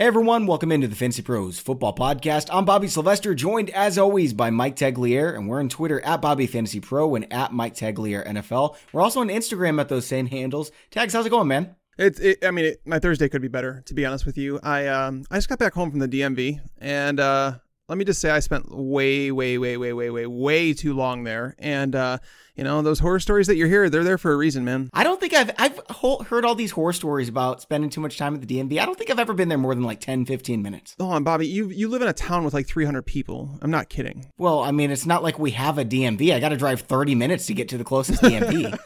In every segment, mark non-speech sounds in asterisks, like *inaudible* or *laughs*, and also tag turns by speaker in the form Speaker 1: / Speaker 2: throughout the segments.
Speaker 1: Hey everyone, welcome into the Fantasy Pros Football Podcast. I'm Bobby Sylvester, joined as always by Mike Tagliere, and we're on Twitter at Bobby Fantasy Pro and at Mike Tagliere NFL. We're also on Instagram at those same handles. Tags, how's it going, man?
Speaker 2: It's, it, I mean, it, my Thursday could be better, to be honest with you. I, um, I just got back home from the DMV, and uh, let me just say, I spent way, way, way, way, way, way, way too long there, and uh, you know, those horror stories that you're hearing, they're there for a reason, man.
Speaker 1: I don't think I've I've heard all these horror stories about spending too much time at the DMV. I don't think I've ever been there more than like 10, 15 minutes.
Speaker 2: Oh, on, Bobby, you you live in a town with like 300 people. I'm not kidding.
Speaker 1: Well, I mean, it's not like we have a DMV. I got to drive 30 minutes to get to the closest DMV.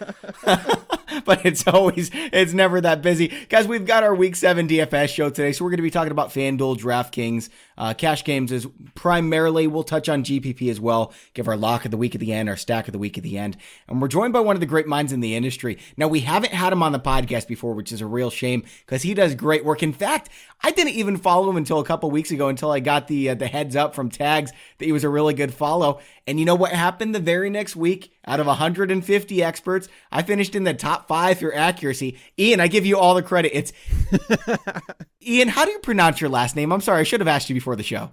Speaker 1: *laughs* *laughs* but it's always it's never that busy guys we've got our week 7 dfs show today so we're going to be talking about fanduel draftkings uh, cash games is primarily we'll touch on gpp as well give our lock of the week at the end our stack of the week at the end and we're joined by one of the great minds in the industry. Now, we haven't had him on the podcast before, which is a real shame because he does great work. In fact, I didn't even follow him until a couple weeks ago until I got the uh, the heads up from Tags that he was a really good follow. And you know what happened the very next week? Out of 150 experts, I finished in the top five for accuracy. Ian, I give you all the credit. It's *laughs* Ian. How do you pronounce your last name? I'm sorry, I should have asked you before the show.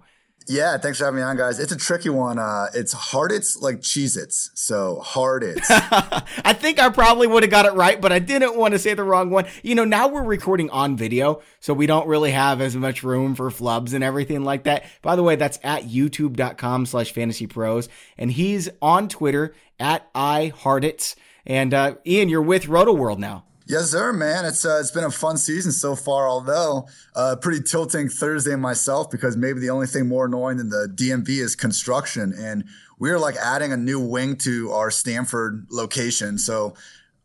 Speaker 3: Yeah, thanks for having me on, guys. It's a tricky one. Uh, it's Hartitz like Cheez Its. So Hartitz. *laughs*
Speaker 1: I think I probably would have got it right, but I didn't want to say the wrong one. You know, now we're recording on video, so we don't really have as much room for flubs and everything like that. By the way, that's at youtube.com slash fantasy pros. And he's on Twitter at I iHardits. And uh, Ian, you're with Rotoworld now.
Speaker 3: Yes, sir, man. It's uh, it's been a fun season so far, although uh, pretty tilting Thursday myself because maybe the only thing more annoying than the DMV is construction, and we are like adding a new wing to our Stamford location. So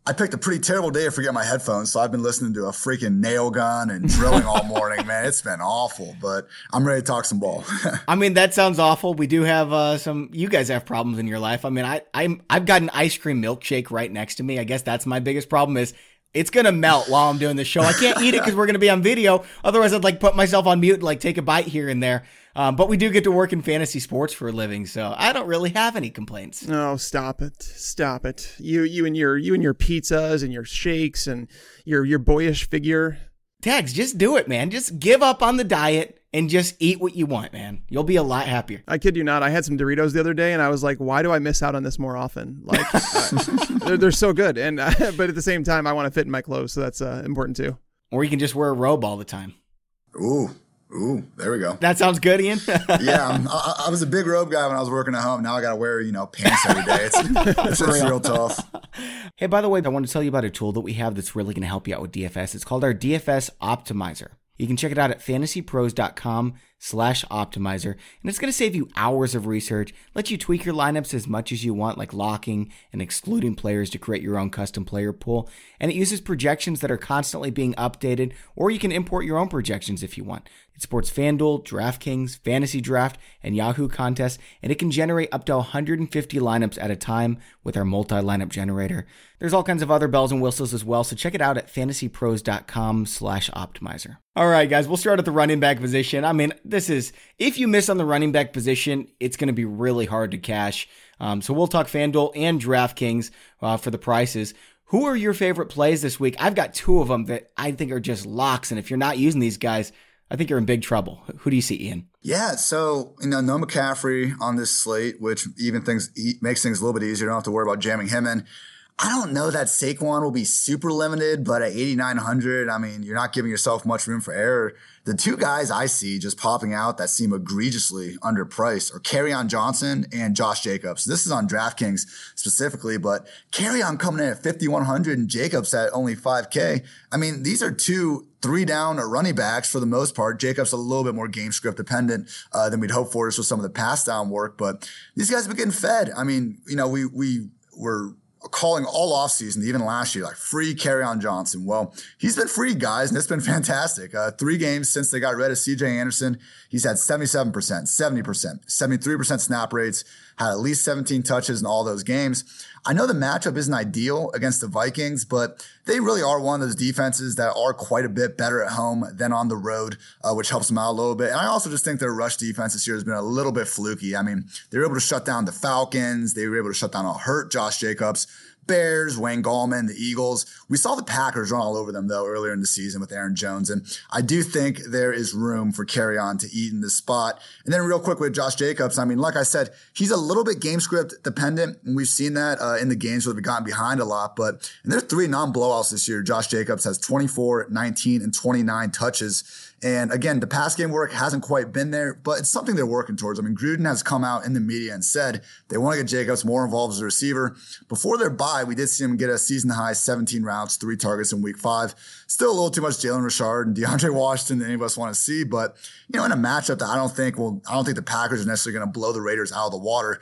Speaker 3: I picked a pretty terrible day to forget my headphones, so I've been listening to a freaking nail gun and drilling all morning. *laughs* Man, it's been awful, but I'm ready to talk some ball. *laughs*
Speaker 1: I mean, that sounds awful. We do have uh, some. You guys have problems in your life. I mean, I I'm I've got an ice cream milkshake right next to me. I guess that's my biggest problem is it's gonna melt while I'm doing the show. I can't eat it because we're gonna be on video. Otherwise, I'd like put myself on mute and like take a bite here and there. Um, but we do get to work in fantasy sports for a living, so I don't really have any complaints.
Speaker 2: No, stop it, stop it. You, you and your, you and your pizzas and your shakes and your, your boyish figure.
Speaker 1: Tags, just do it, man. Just give up on the diet and just eat what you want, man. You'll be a lot happier.
Speaker 2: I kid you not. I had some Doritos the other day, and I was like, "Why do I miss out on this more often?" Like, *laughs* uh, they're, they're, so good, and uh, *laughs* but at the same time, I want to fit in my clothes, so that's uh, important too.
Speaker 1: Or you can just wear a robe all the time.
Speaker 3: Ooh, ooh, there we go.
Speaker 1: That sounds good, Ian. *laughs*
Speaker 3: yeah, I, I, was a big robe guy when I was working at home. Now I got to wear you know pants every day. It's, it's, it's real tough.
Speaker 1: Hey, by the way, I want to tell you about a tool that we have that's really going to help you out with DFS. It's called our DFS Optimizer. You can check it out at fantasypros.com slash optimizer, and it's going to save you hours of research, let you tweak your lineups as much as you want, like locking and excluding players to create your own custom player pool. And it uses projections that are constantly being updated, or you can import your own projections if you want. It supports FanDuel, DraftKings, Fantasy Draft, and Yahoo contests, and it can generate up to 150 lineups at a time with our multi-lineup generator. There's all kinds of other bells and whistles as well, so check it out at fantasypros.com slash optimizer. All right, guys, we'll start at the running back position. I mean, this is, if you miss on the running back position, it's going to be really hard to cash. Um, so we'll talk FanDuel and DraftKings uh, for the prices. Who are your favorite plays this week? I've got two of them that I think are just locks, and if you're not using these guys, I think you're in big trouble. Who do you see, Ian?
Speaker 3: Yeah, so you know, no McCaffrey on this slate, which even things makes things a little bit easier. You don't have to worry about jamming him in. I don't know that Saquon will be super limited, but at 8,900, I mean, you're not giving yourself much room for error. The two guys I see just popping out that seem egregiously underpriced are Kerryon Johnson and Josh Jacobs. This is on DraftKings specifically, but Kerryon coming in at 5,100 and Jacobs at only 5K. I mean, these are two three down running backs for the most part. Jacobs a little bit more game script dependent uh, than we'd hope for just with some of the pass down work, but these guys have been getting fed. I mean, you know, we we were calling all offseason, even last year, like free Kerryon Johnson. Well, he's been free, guys, and it's been *laughs* fantastic. Uh, three games since they got rid of CJ Anderson, he's had 77%, 70%, 73% snap rates, had at least 17 touches in all those games. I know the matchup isn't ideal against the Vikings, but they really are one of those defenses that are quite a bit better at home than on the road, uh, which helps them out a little bit. And I also just think their rush defense this year has been a little bit fluky. I mean, they were able to shut down the Falcons. They were able to shut down a hurt Josh Jacobs. Bears, Wayne Gallman, the Eagles. We saw the Packers run all over them though earlier in the season with Aaron Jones, and I do think there is room for Kerryon to eat in this spot. And then real quick with Josh Jacobs, I mean, like I said, he's a little bit game script dependent, and we've seen that uh, in the games where we've gotten behind a lot. But and there's three non-blowouts this year. Josh Jacobs has 24, 19, and 29 touches. And again, the pass game work hasn't quite been there, but it's something they're working towards. I mean, Gruden has come out in the media and said they want to get Jacobs more involved as a receiver. Before their bye, we did see him get a season high 17 routes, three targets in week five. Still a little too much Jalen Richard and DeAndre *laughs* Washington than any of us want to see, but you know, in a matchup that I don't think well, I don't think the Packers are necessarily going to blow the Raiders out of the water.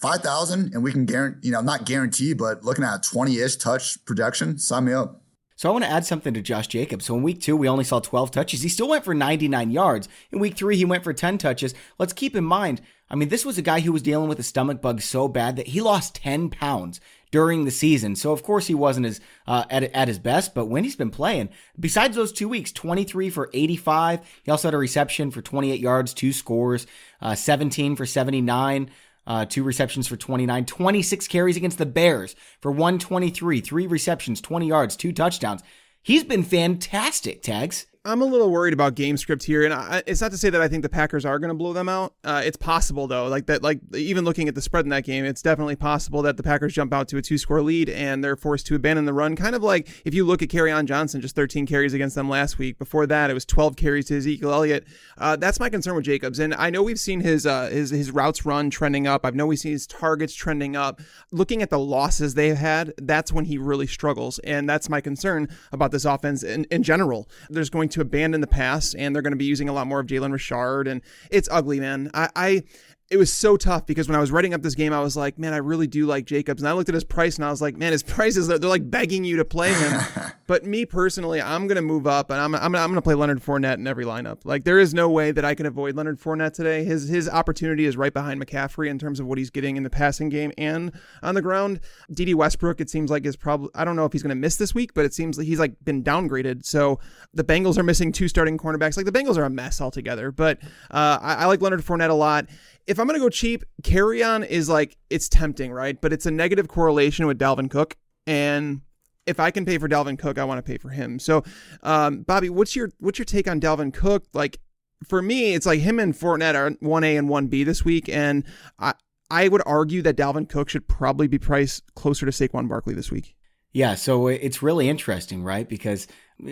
Speaker 3: 5,000 and we can guarantee, you know, not guarantee, but looking at a 20 ish touch projection, sign me up.
Speaker 1: So I want to add something to Josh Jacobs. So in week two, we only saw 12 touches. He still went for 99 yards. In week three, he went for 10 touches. Let's keep in mind, I mean, this was a guy who was dealing with a stomach bug so bad that he lost 10 pounds during the season. So of course he wasn't as uh, at at his best, but when he's been playing, besides those two weeks, 23 for 85. He also had a reception for 28 yards, two scores, uh, 17 for 79. Uh, two receptions for 29, 26 carries against the Bears for 123, three receptions, 20 yards, two touchdowns. He's been fantastic, Tags.
Speaker 2: I'm a little worried about game script here, and I, it's not to say that I think the Packers are going to blow them out. Uh, it's possible though, like that, like even looking at the spread in that game, it's definitely possible that the Packers jump out to a two score lead and they're forced to abandon the run. Kind of like if you look at Kerryon Johnson, just 13 carries against them last week. Before that, it was 12 carries to Ezekiel Elliott. Uh, that's my concern with Jacobs, and I know we've seen his uh, his his routes run trending up. I've know we've seen his targets trending up. Looking at the losses they've had, that's when he really struggles, and that's my concern about this offense in, in general. There's going to abandon the pass and they're going to be using a lot more of Jalen Richard, and it's ugly, man. I, I it was so tough because when I was writing up this game, I was like, man, I really do like Jacobs. And I looked at his price and I was like, man, his *laughs* price is, they're like begging you to play him. *laughs* but me personally, I'm going to move up and I'm, I'm, I'm going to play Leonard Fournette in every lineup. Like, there is no way that I can avoid Leonard Fournette today. His, his opportunity is right behind McCaffrey in terms of what he's getting in the passing game and on the ground. Dede Westbrook, it seems like is probably, I don't know if he's going to miss this week, but it seems like he's like been downgraded. So the Bengals are missing two starting cornerbacks. Like, the Bengals are a mess altogether. But uh, I, I like Leonard Fournette a lot if I'm going to go cheap, Kerryon is like, it's tempting, right? But it's a negative correlation with Dalvin Cook. And if I can pay for Dalvin Cook, I want to pay for him. So, um, Bobby, what's your what's your take on Dalvin Cook? Like, for me, it's like him and Fournette are one A and one B this week, and I I would argue that Dalvin Cook should probably be priced closer to Saquon Barkley this week.
Speaker 1: Yeah, so it's really interesting, right? Because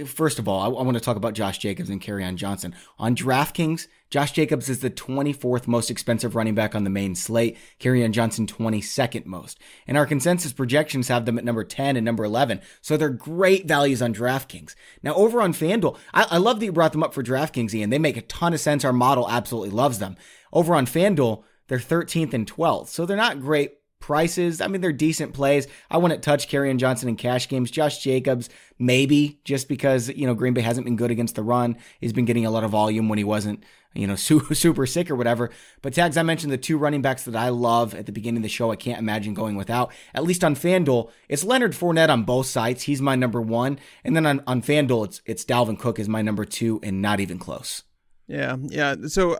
Speaker 1: first of all, I, I want to talk about Josh Jacobs and Kerryon Johnson on DraftKings. Josh Jacobs is the 24th most expensive running back on the main slate. Kerryon Johnson 22nd most. And our consensus projections have them at number 10 and number 11. So they're great values on DraftKings. Now over on FanDuel, I, I love that you brought them up for DraftKings, Ian. They make a ton of sense. Our model absolutely loves them. Over on FanDuel, they're 13th and 12th. So they're not great prices. I mean, they're decent plays. I wouldn't touch Kerryon Johnson in cash games. Josh Jacobs, maybe just because, you know, Green Bay hasn't been good against the run. He's been getting a lot of volume when he wasn't, you know, *laughs* super sick or whatever. But tags, I mentioned the two running backs that I love at the beginning of the show. I can't imagine going without. At least on FanDuel, it's Leonard Fournette on both sides. He's my number one. And then on, on FanDuel, it's, it's Dalvin Cook is my number two and not even close.
Speaker 2: Yeah. Yeah. So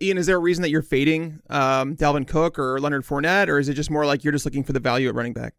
Speaker 2: Ian, is there a reason that you're fading um, Dalvin Cook or Leonard Fournette, or is it just more like you're just looking for the value at running back?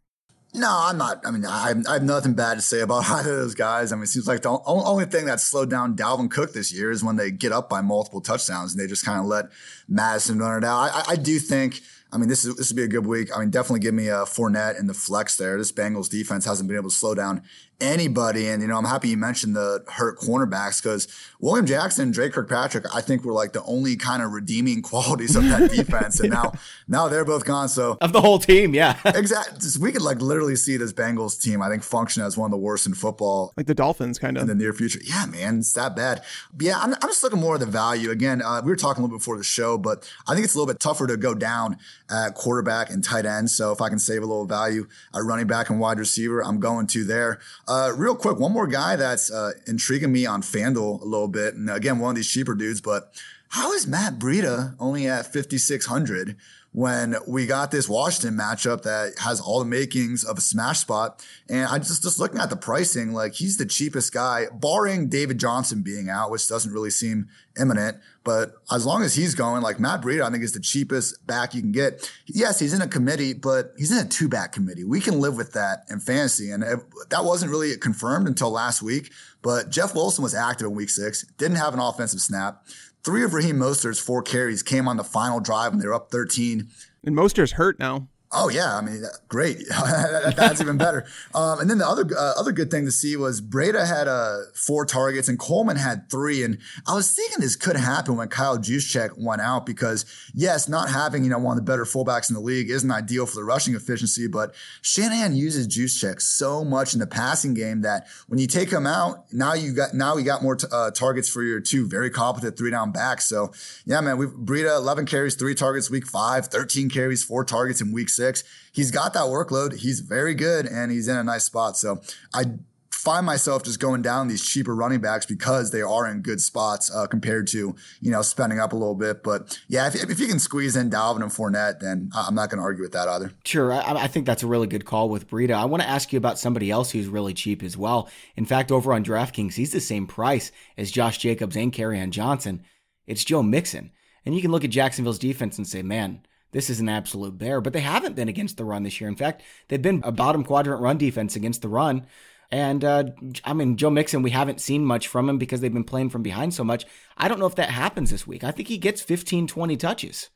Speaker 3: No, I'm not. I mean, I, I have nothing bad to say about *laughs* either of those guys. I mean, it seems like the only thing that slowed down Dalvin Cook this year is when they get up by multiple touchdowns and they just kind of let Mattison run it out. I, I do think – I mean, this is this would be a good week. I mean, definitely give me a Fournette and the flex there. This Bengals defense hasn't been able to slow down anybody, and you know, I'm happy you mentioned the hurt cornerbacks because William Jackson, Dre Kirkpatrick, I think were like the only kind of redeeming *laughs* qualities of that *laughs* defense, and yeah. now now they're both gone. So
Speaker 1: of the whole team, yeah, *laughs*
Speaker 3: exactly. We could like literally see this Bengals team. I think function as one of the worst in football,
Speaker 2: like the Dolphins, kind of
Speaker 3: in the near future. Yeah, man, it's that bad. But yeah, I'm, I'm just looking more at the value. Again, uh, we were talking a little bit before the show, but I think it's a little bit tougher to go down at quarterback and tight end. So if I can save a little value at running back and wide receiver, I'm going to there. Uh, real quick, one more guy that's uh, intriguing me on FanDuel a little bit. And again, one of these cheaper dudes, but how is Matt Breida only at 5,600 when we got this Washington matchup that has all the makings of a smash spot? And I just, just looking at the pricing, like he's the cheapest guy, barring David Johnson being out, which doesn't really seem imminent. But as long as he's going, like Matt Breida, I think is the cheapest back you can get. Yes, he's in a committee, but he's in a two back committee. We can live with that in fantasy. And it, that wasn't really confirmed until last week. But Jeff Wilson was active in week six, didn't have an offensive snap. Three of Raheem Mostert's four carries came on the final drive when they were up 13.
Speaker 2: And Mostert's hurt now.
Speaker 3: Oh yeah, I mean, great. *laughs* That's even better. Um, and then the other uh, other good thing to see was Breida had uh, four targets and Coleman had three. And I was thinking this could happen when Kyle Juszczyk went out because yes, not having you know one of the better fullbacks in the league isn't ideal for the rushing efficiency, but Shanahan uses Juszczyk so much in the passing game that when you take him out, now you got now you got more t- uh, targets for your two very competent three down backs. So yeah, man, we Breida 11 carries, three targets week five, 13 carries, four targets in week six six. He's got that workload. He's very good and he's in a nice spot. So I find myself just going down these cheaper running backs because they are in good spots uh, compared to you know spending up a little bit. But yeah, if, if you can squeeze in Dalvin and Fournette, then I'm not going to argue with that either.
Speaker 1: Sure, I, I, think that's a really good call with Breida. I want to ask you about somebody else who's really cheap as well. In fact, over on DraftKings, he's the same price as Josh Jacobs and Kerryon Johnson. It's Joe Mixon, and you can look at Jacksonville's defense and say, man this is an absolute bear. But they haven't been against the run this year. In fact, they've been a bottom quadrant run defense against the run. And uh, I mean, Joe Mixon, we haven't seen much from him because they've been playing from behind so much. I don't know if that happens this week. I think he gets 15, 20 touches.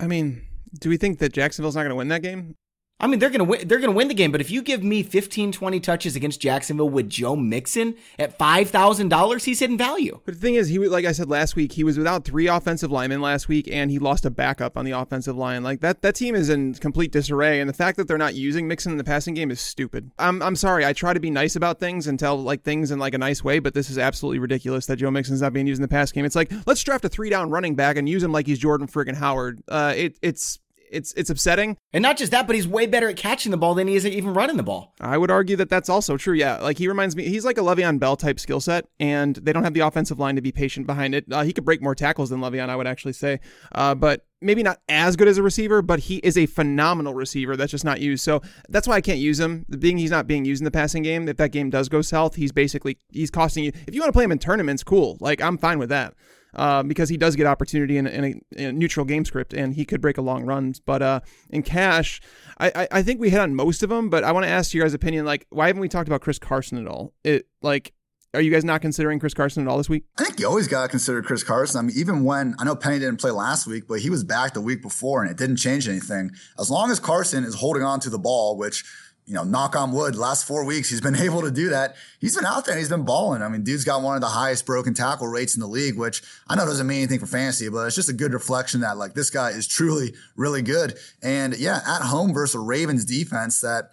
Speaker 2: I mean, do we think that Jacksonville's not going to win that game?
Speaker 1: I mean, they're to win, they're to win the game, but if you give me 15, 20 touches against Jacksonville with Joe Mixon at $5,000, he's hitting value.
Speaker 2: But the thing is, he like I said last week, he was without three offensive linemen last week and he lost a backup on the offensive line. Like that that team is in complete disarray and the fact that they're not using Mixon in the passing game is stupid. I'm I'm sorry. I try to be nice about things and tell like things in like a nice way, but this is absolutely ridiculous that Joe Mixon's not being used in the pass game. It's like, let's draft a 3 down running back and use him like he's Jordan friggin' Howard. Uh it it's it's it's upsetting.
Speaker 1: And not just that, but he's way better at catching the ball than he is at even running the ball.
Speaker 2: I would argue that that's also true. Yeah, like he reminds me, he's like a Le'Veon Bell type skill set, and they don't have the offensive line to be patient behind it. Uh, he could break more tackles than Le'Veon, I would actually say, uh, but maybe not as good as a receiver, but he is a phenomenal receiver that's just not used. So that's why I can't use him. Being he's not being used in the passing game, if that game does go south, he's basically he's costing you. If you want to play him in tournaments, cool. Like I'm fine with that uh, because he does get opportunity in, in, a, in, a, neutral game script and he could break a long run. But uh, in cash, I, I, I think we hit on most of them. But I want to ask you guys' opinion. Like, why haven't we talked about Chris Carson at all? It like. Are you guys not considering Chris Carson at all this week?
Speaker 3: I think you always got to consider Chris Carson. I mean, even when I know Penny didn't play last week, but he was back the week before and it didn't change anything. As long as Carson is holding on to the ball, which you know, knock on wood, last four weeks, he's been *laughs* able to do that. He's been out there and he's been balling. I mean, dude's got one of the highest broken tackle rates in the league, which I know doesn't mean anything for fantasy, but it's just a good reflection that like this guy is truly really good. And yeah, at home versus Ravens defense that,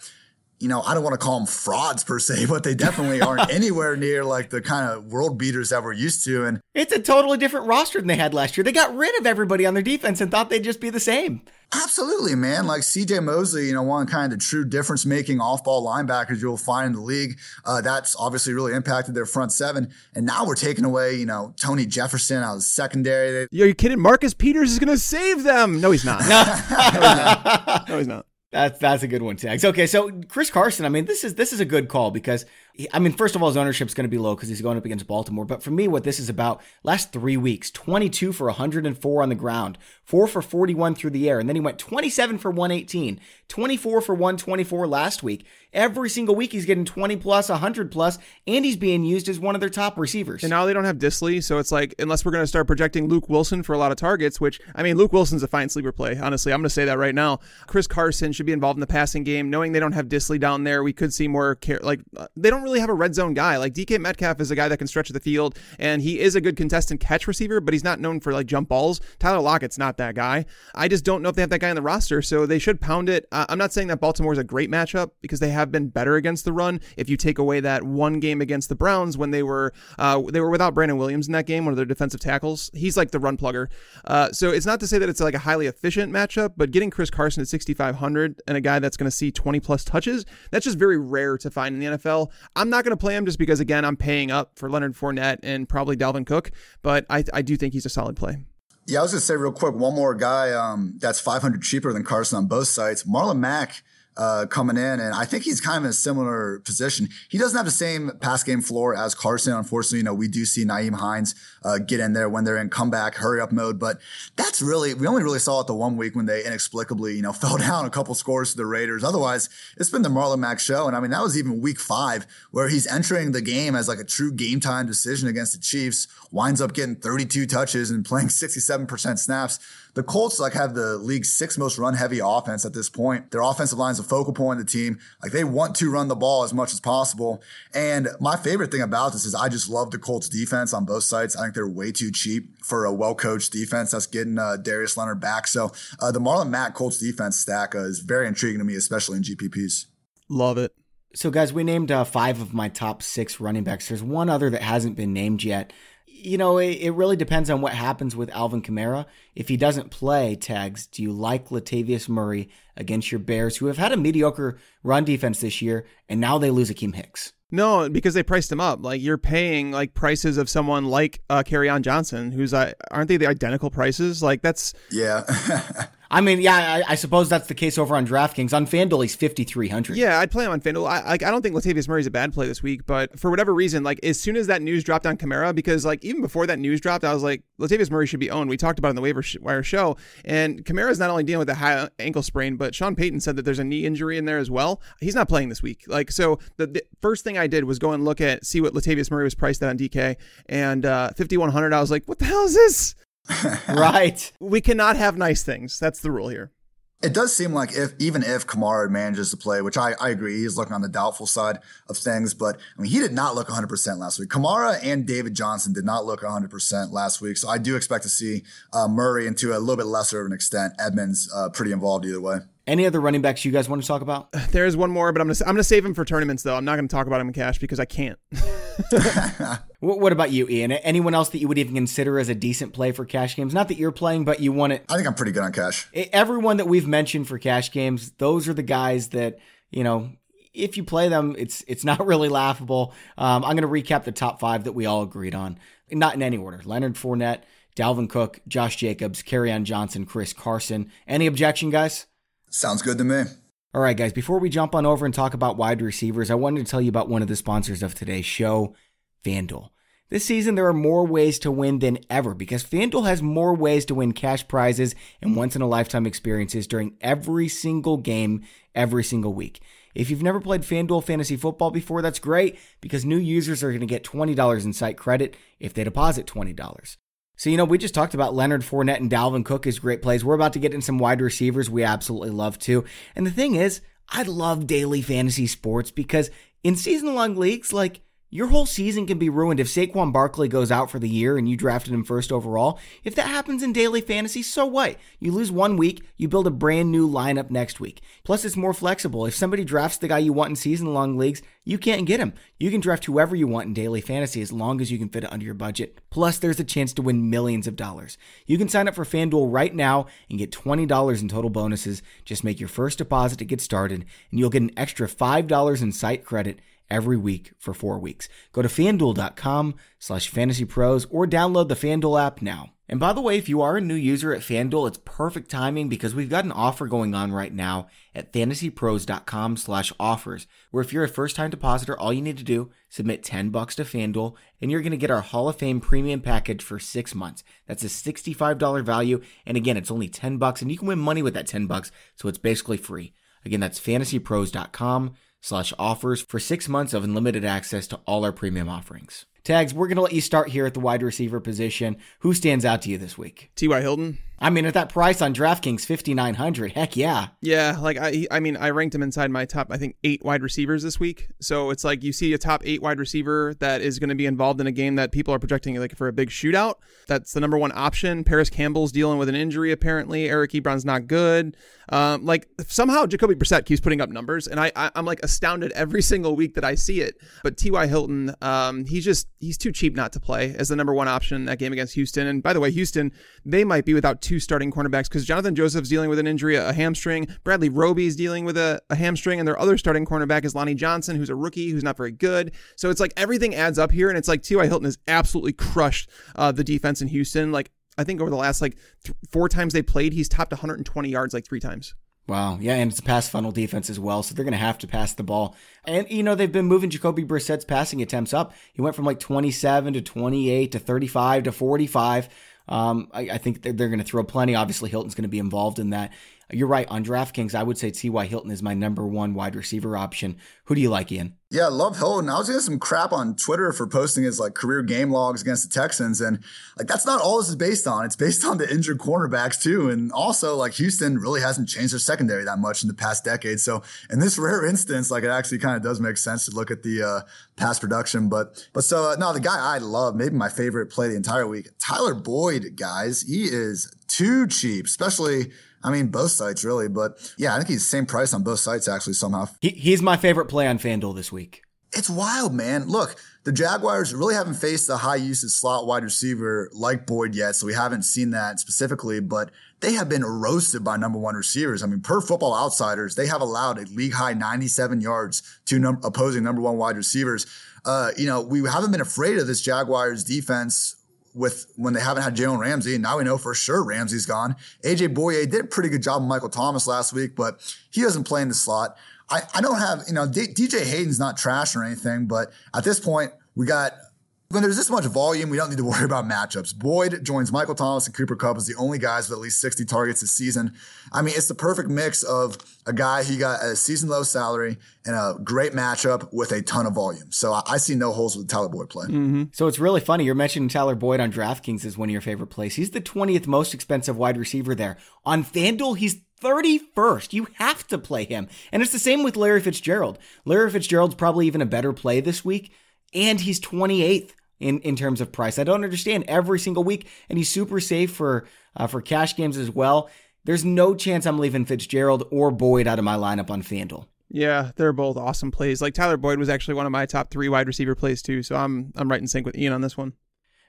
Speaker 3: you know, I don't want to call them frauds per se, *laughs* but they definitely aren't *laughs* anywhere near like the kind of world beaters that we're used to. And
Speaker 1: it's a totally different roster than they had last year. They got rid of everybody on their defense and thought they'd just be the same.
Speaker 3: Absolutely, man. Like CJ Mosley, you know, one kind of true difference making off ball linebackers you'll find in the league. Uh, that's obviously really impacted their front seven. And now we're taking away, you know, Tony Jefferson out of the secondary.
Speaker 2: Are you kidding? Marcus Peters is going to save them. *laughs* No, he's not. no, he's not. No, he's not.
Speaker 1: That's that's a good one, Tags. Okay, so Chris Carson. I mean, this is this is a good call because I mean, first of all, his ownership is going to be low because he's going up against Baltimore. But for me, what this is about, last three weeks, 22 for 104 on the ground, 4 for 41 through the air. And then he went 27 for 118, 24 for 124 last week. Every single week, he's getting 20 plus, 100 plus, and he's being used as one of their top receivers.
Speaker 2: And now they don't have Dissly. So it's like, unless we're going to start projecting Luke Wilson for a lot of targets, which, I mean, Luke Wilson's a fine sleeper play. Honestly, I'm going to say that right now. Chris Carson should be involved in the passing game. Knowing they don't have Dissly down there, we could see more care. Like, uh, they don't really have a red zone guy. Like DK Metcalf is a guy that can stretch the field, and he is a good contestant catch receiver, but he's not known for like jump balls. Tyler Lockett's not that guy. I just don't know if they have that guy on the roster, so they should pound it. Uh, I'm not saying that Baltimore is a great matchup because they have been better against the run. If you take away that one game against the Browns when they were uh, they were without Brandon Williams in that game, one of their defensive tackles, he's like the run plugger. Uh, so it's not to say that it's like a highly efficient matchup, but getting Chris Carson at 6,500 and a guy that's going to see 20 plus touches, that's just very rare to find in the NFL. I'm not going to play him just because again I'm paying up for Leonard Fournette and probably Dalvin Cook, but I I do think he's a solid play.
Speaker 3: Yeah, I was gonna say real quick, one more guy um, that's 500 cheaper than Carson on both sites. Marlon Mack uh, coming in, and I think he's kind of in a similar position. He doesn't have the same pass game floor as Carson. Unfortunately, you know we do see Nyheim Hines uh, get in there when they're in comeback hurry up mode, but that's really we only really saw it the one week when they inexplicably you know *laughs* fell down a couple scores to the Raiders. Otherwise, it's been the Marlon Mack show, and I mean that was even week five where he's entering the game as like a true game time decision against the Chiefs. Winds up getting 32 touches and playing 67% snaps the Colts like have the league's sixth most run heavy offense at this point. Their offensive line is a focal point of the team. Like they want to run the ball as much as possible. And my favorite thing about this is I just love the Colts defense on both sides. I think they're way too cheap for a well coached defense that's getting uh, Darius Leonard back. So uh, the Marlon Mack Colts defense stack uh, is very intriguing to me, especially in GPPs.
Speaker 2: Love it.
Speaker 1: So, guys, we named uh, five of my top six running backs. There's one other that hasn't been named yet you know, it, it, really depends on what happens with Alvin Kamara. If he doesn't play, tags, do you like Latavius Murray against your Bears, who have had a mediocre run defense this year, and now they lose Akiem Hicks?
Speaker 2: No, because they priced him up. Like you're paying like prices of someone like uh, on Johnson, who's uh, aren't they the identical prices? Like that's
Speaker 3: yeah. *laughs*
Speaker 1: I mean, yeah, I, I, suppose that's the case over on DraftKings. On FanDuel, he's fifty three hundred.
Speaker 2: Yeah, I'd play him on FanDuel. I, like, I don't think Latavius Murray's a bad play this week, but for whatever reason, like as soon as that news dropped on Kamara, because like even before that news dropped, I was like, Latavius Murray should be owned. We talked about it in the waiver sh- wire show, and Kamara's not only dealing with a high ankle sprain, but Sean Payton said that there's a knee injury in there as well. He's not playing this week. Like so, the, the first thing I did was go and look at see what Latavius Murray was priced at on DK, and uh, fifty one hundred. I was like, what the hell is this? *laughs*
Speaker 1: right.
Speaker 2: We cannot have nice things. That's the rule here.
Speaker 3: It does seem like if even if Kamara manages to play, which I, I agree, he's looking on the doubtful side of things, but I mean he did not look 100% last week. Kamara and David Johnson did not look 100% last week, so I do expect to see uh, Murray and to a little bit lesser of an extent Edmonds uh, pretty involved either way.
Speaker 1: Any other running backs you guys want to talk about? *sighs*
Speaker 2: There is one more, but I'm gonna I'm gonna save him for tournaments though. I'm not gonna talk about him in cash because I can't. *laughs* *laughs*
Speaker 1: what about you, Ian? Anyone else that you would even consider as a decent play for cash games? Not that you're playing, but you want it.
Speaker 3: I think I'm pretty good on cash.
Speaker 1: Everyone that we've mentioned for cash games, those are the guys that you know. If you play them, it's it's not *laughs* really laughable. Um, I'm going to recap the top five that we all agreed on, not in any order. Leonard Fournette, Dalvin Cook, Josh Jacobs, Kerryon Johnson, Chris Carson. Any objection, guys?
Speaker 3: Sounds good to me.
Speaker 1: All right, guys, before we jump on over and talk about wide receivers, I wanted to tell you about one of the sponsors of today's show, FanDuel. This season, there are more ways to win than ever because FanDuel has more ways to win cash prizes and once in a lifetime experiences during every single game, every single week. If you've never played FanDuel Fantasy Football before, that's great because new users are going to get $20 in site credit if they deposit $20. So, you know, we just talked about Leonard Fournette and Dalvin Cook as great plays. We're about to get in some wide receivers we absolutely love too. And the thing is, I love daily fantasy sports because in season long leagues, like, your whole season can be ruined if Saquon Barkley goes out for the year and you drafted him first overall. If that happens in daily fantasy, so what? You lose one week, you build a brand new lineup next week. Plus, it's more flexible. If somebody drafts the guy you want in season long leagues, you can't get him. You can draft whoever you want in daily fantasy as long as you can fit it under your budget. Plus, there's a chance to win millions of dollars. You can sign up for FanDuel right now and get $20 in total bonuses. Just make your first deposit to get started, and you'll get an extra $5 in site credit every week for four weeks. Go to fanduel.com slash fantasypros or download the FanDuel app now. And by the way, if you are a new user at FanDuel, it's perfect timing because we've got an offer going on right now at fantasypros.com slash offers, where if you're a first time depositor, all you need to do, submit 10 bucks to FanDuel, and you're going to get our Hall of Fame premium package for six months. That's a $65 value. And again, it's only 10 bucks and you can win money with that 10 bucks. So it's basically free. Again, that's fantasypros.com slash offers for six months of unlimited access to all our premium offerings. Tags, we're going to let you start here at the wide receiver position. Who stands out to you this week?
Speaker 2: T.Y. Hilton.
Speaker 1: I mean, at that price on DraftKings, fifty nine hundred. Heck yeah.
Speaker 2: Yeah, like I, I mean, I ranked him inside my top, I think, eight wide receivers this week. So it's like you see a top eight wide receiver that is going to be involved in a game that people are projecting like for a big shootout. That's the number one option. Parris Campbell's dealing with an injury apparently. Eric Ebron's not good. Um, like somehow Jacoby Brissett keeps putting up numbers, and I, I am like astounded every *laughs* single week that I see it. But T.Y. Hilton, um, he's just he's too cheap not to play as the number one option in that game against Houston. And by the way, Houston they might be without two starting cornerbacks because Johnathan Joseph's dealing with an injury, a hamstring. Bradley Roby's dealing with a, a hamstring, and their other starting cornerback is Lonnie Johnson, who's a rookie who's not very good. So it's like everything adds up here, and it's like T.Y. Hilton has absolutely crushed uh, the defense in Houston. Like I think over the last like th- four times they played, he's topped 120 yards like three times.
Speaker 1: Wow. Yeah. And it's a pass funnel defense as well. So they're going to have to pass the ball. And, you know, they've been moving Jacoby Brissett's passing attempts up. He went from like 27 to 28 to 35 to 45. Um, I, I think they're, they're going to throw plenty. Obviously, Hilton's going to be involved in that. You're right. On DraftKings, I would say T.Y. Hilton is my number one wide receiver option. Who do you like, Ian?
Speaker 3: Yeah, love Hilton. I was getting some crap on Twitter for posting his like career game logs against the Texans. And like that's not all this is based on. It's based on the injured cornerbacks too. And also like Houston really hasn't changed their secondary that much in the past decade. So in this rare instance, like it actually kind of does make sense to look at the uh, pass production. But but so uh, no, the guy I love, maybe my favorite play the entire week, Tyler Boyd, guys. He is too cheap, especially I mean, both sites really, but yeah, I think he's the same price on both sites actually somehow.
Speaker 1: He, he's my favorite play on FanDuel this week.
Speaker 3: It's wild, man. Look, the Jaguars really haven't faced a high usage slot wide receiver like Boyd yet, so we haven't seen that specifically, but they have been roasted by number one receivers. I mean, per football outsiders, they have allowed a league high 97 yards to num- opposing number one wide receivers. Uh, you know, we haven't been afraid of this Jaguars defense with when they haven't had Jalen Ramsey. Now we know for sure Ramsey's gone. AJ Bouye did a pretty good job with Michael Thomas last week, but he doesn't play in the slot. I, I don't have, you know, D- DJ Hayden's not trash or anything, but at this point, we got when there's this much volume, we don't need to worry about matchups. Boyd joins Michael Thomas and Cooper Kupp as the only guys with at least 60 targets this season. I mean, it's the perfect mix of a guy he got a season low salary and a great matchup with a ton of volume. So I, I see no holes with Tyler Boyd play.
Speaker 1: Mm-hmm. So it's really funny. You're mentioning Tyler Boyd on DraftKings as one of your favorite plays. He's the 20th most expensive wide receiver there. On FanDuel, he's 31st. You have to play him. And it's the same with Larry Fitzgerald. Larry Fitzgerald's probably even a better play this week, and he's 28th in, in terms of price. I don't understand every single week, and he's super safe for uh, for cash games as well. There's no chance I'm leaving Fitzgerald or Boyd out of my lineup on FanDuel.
Speaker 2: Yeah, they're both awesome plays. Like Tyler Boyd was actually one of my top three wide receiver plays too. So I'm I'm right in sync with Ian on this one.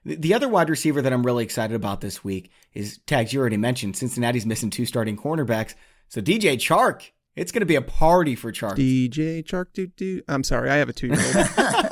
Speaker 1: The other wide receiver that I'm really excited about this week is Tags. You already mentioned Cincinnati's missing two starting cornerbacks. So DJ Chark, it's going to be a party for Chark.
Speaker 2: DJ Chark, do do. I'm sorry, I have a two year old. *laughs*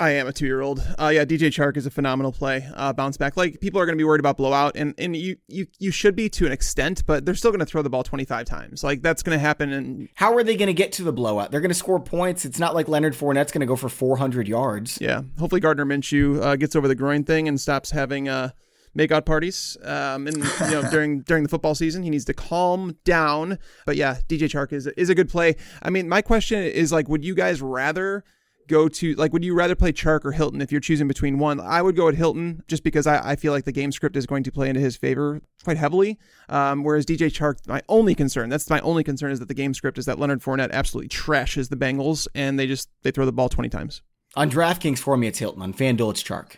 Speaker 2: I am a two year old. Uh, yeah, DJ Chark is a phenomenal play. Uh, bounce back. Like people are going to be worried about blowout, and and you you you should be to an extent, but they're still going to throw the ball 25 times. Like that's going to happen. And
Speaker 1: how are they going to get to the blowout? They're going to score points. It's not like Leonard Fournette's going to go for 400 yards.
Speaker 2: Yeah. Hopefully Gardner Minshew uh, gets over the groin thing and stops having uh makeout parties um and you know *laughs* during during the football season he needs to calm down but yeah dj chark is is a good play i mean my question is like would you guys rather go to like would you rather play Chark or Hilton if you're choosing between one? I would go at Hilton just because I, I feel like the game script is going to play into his favor quite heavily. Um, whereas DJ Chark, my only concern, that's my only concern is that the game script is that Leonard Fournette absolutely trashes the Bengals and they just they throw the ball 20 times.
Speaker 1: On DraftKings for me it's Hilton. On FanDuel it's Chark.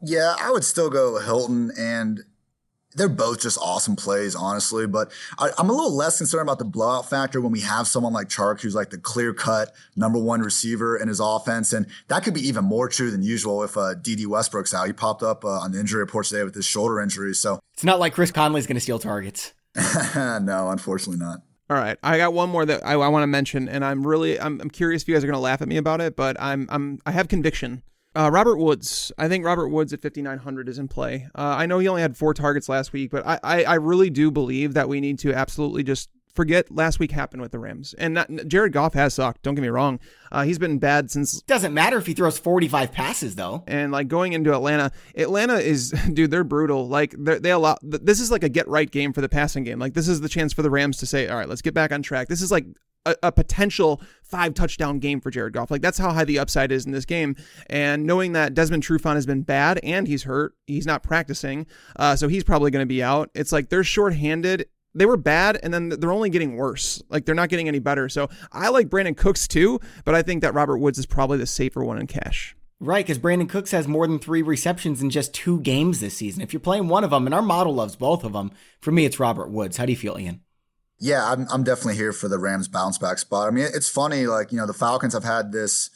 Speaker 3: Yeah, I would still go Hilton and they're both just awesome plays, honestly. But I, am a little less concerned about the blowout factor when we have someone like Chark, who's like the clear cut number one receiver in his offense. And that could be even more true than usual if uh, Dede Westbrook's out. He popped up uh, on the injury report today with his shoulder injury. So
Speaker 1: it's not like Chris Conley's going to steal targets. *laughs*
Speaker 3: no, unfortunately not.
Speaker 2: All right, I got one more that I, I want to mention, and I'm really I'm, I'm curious if you guys are going to laugh at me about it, but I'm I'm I have conviction uh, Robert Woods. I think Robert Woods at 5,900 is in play. Uh, I know he only had four targets last week, but I, I, I, really do believe that we need to absolutely just forget last week happened with the Rams. And not, Jared Goff has sucked. Don't get me wrong. Uh, he's been bad since.
Speaker 1: Doesn't matter if he throws 45 passes, though.
Speaker 2: And like going into Atlanta, Atlanta is, *laughs* dude, they're brutal. Like they're, they allow, this is like a get right game for the passing game. Like this is the chance for the Rams to say, all right, let's get back on track. This is like a, a, potential five touchdown game for Jared Goff. Like that's how high the upside is in this game. And knowing that Desmond Trufant has been bad and he's hurt, he's not practicing, uh, so he's probably going to be out. It's like they're shorthanded. They were bad, and then they're only getting worse. Like they're not getting any better. So I like Brandin Cooks too, but I think that Robert Woods is probably the safer one in cash.
Speaker 1: Right, because Brandin Cooks has more than three receptions in just two games this season. If you're playing one of them, and our model loves both of them, for me, it's Robert Woods. How do you feel, Ian?
Speaker 3: Yeah, I'm, I'm definitely here for the Rams bounce back spot. I mean, it's funny, like, you know, the Falcons have had this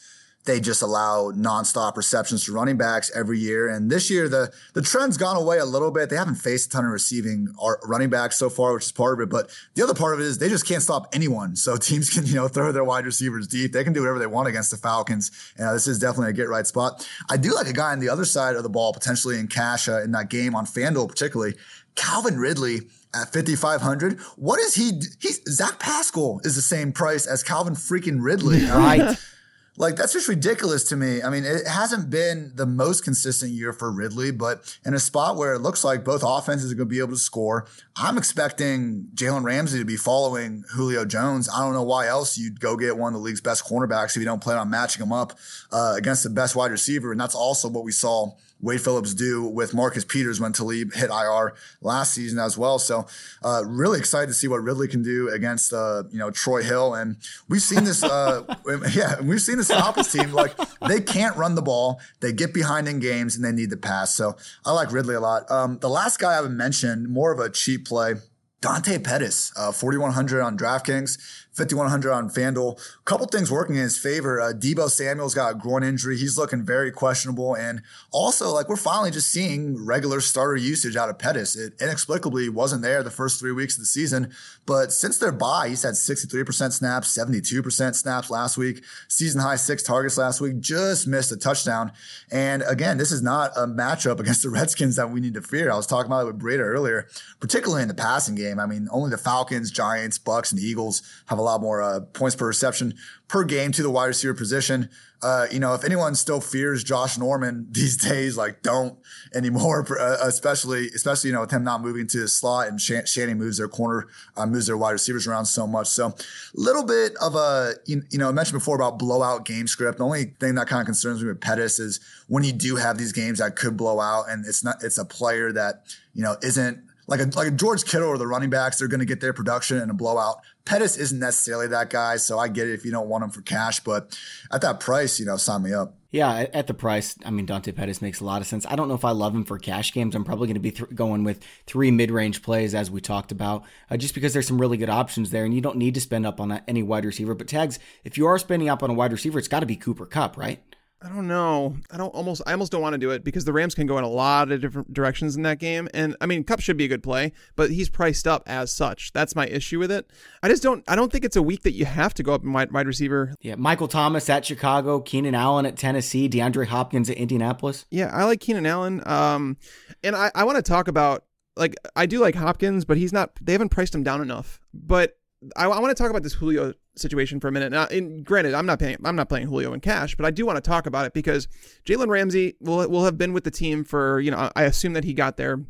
Speaker 3: they just allow nonstop receptions to running backs every year. And this year, the the trend's gone away a little bit. They haven't faced a ton of receiving running backs so far, which is part of it. But the other part of it is they just can't stop anyone. So *laughs* teams can you know throw their wide receivers deep. They can do whatever they want against the Falcons. And uh, this is definitely a get right spot. I do like a guy on the other side of the ball potentially in cash uh, in that game on FanDuel, particularly Calvin Ridley at 5500 what is he he's zach pascal is the same price as calvin freaking ridley *laughs*
Speaker 1: right *laughs*
Speaker 3: like that's just ridiculous to me. I mean, it hasn't been the most consistent year for Ridley, but in a spot where it looks like both offenses are going to be able to score, I'm expecting Jalen Ramsey to be following Julio Jones. I don't know why else you'd go get one of the league's best cornerbacks if you don't plan on matching him up uh, against the best wide receiver, and that's also what we saw Wade Phillips do with Marcus Peters when Talib hit IR last season as well. So uh, really excited to see what Ridley can do against uh, you know Troy Hill, and we've seen this. Uh, *laughs* yeah, we've seen this Falcons team like they can't run the ball, they get behind in games, and they need to pass. So I like Ridley a lot. Um, the last guy I haven't mentioned, more of a cheap play. Dante Pettis, uh, 4,100 on DraftKings. 5,100 on FanDuel. A couple things working in his favor. Uh, Deebo Samuel's got a groin injury. He's looking very questionable. And also, like, we're finally just seeing regular starter usage out of Pettis. It inexplicably wasn't there the first three weeks of the season. But since their bye, he's had 63% snaps, 72% snaps last week, season high six targets last week, just missed a touchdown. And again, this is not a matchup *laughs* against the Redskins that we need to fear. I was talking about it with Breida earlier, particularly in the passing game. I mean, only the Falcons, Giants, Bucs, and Eagles have a lot more uh, points per reception per game to the wide receiver position. Uh, you know, if anyone still fears Josh Norman *laughs* these days, like don't anymore, *laughs* uh, especially, especially, you know, with him not moving to the slot and Sh- Shanny moves their corner, uh, moves their wide receivers around so much. So a little bit of a, you, you know, I mentioned before about blowout game script. The only thing that kind of concerns me with Pettis is when you do have these games that could blow out and it's not, it's a player that, you know, isn't, like a, like a George Kittle or the running backs, they're going to get their production in a blowout. Pettis isn't necessarily that guy, so I get it if you don't want him for cash, but at that price, you know, sign me up.
Speaker 1: Yeah, at the price, I mean, Dante Pettis makes a lot of sense. I don't know if I love him for cash games. I'm probably going to be th- going with three mid range plays, as we talked about, uh, just because there's some really good options there, and you don't need to spend up on any wide receiver. But tags, if you are spending up on a wide receiver, it's got to be Cooper Kupp, right?
Speaker 2: I don't know. I don't almost. I almost don't want to do it because the Rams can go in a lot of different directions in that game. And I mean, Kupp should be a good play, but he's priced up as such. That's my issue with it. I just don't. I don't think it's a week that you have to go up in wide, wide receiver.
Speaker 1: Yeah, Michael Thomas at Chicago, Keenan Allen at Tennessee, DeAndre Hopkins at Indianapolis.
Speaker 2: Yeah, I like Keenan Allen. Um, and I I want to talk about like I do like Hopkins, but he's not. They haven't priced him down enough. But I, I want to talk about this Julio situation for a minute. Now, in, granted, I'm not paying, I'm not playing Julio in cash, but I do want to talk about it because Jalen Ramsey will will have been with the team for you know I assume that he got there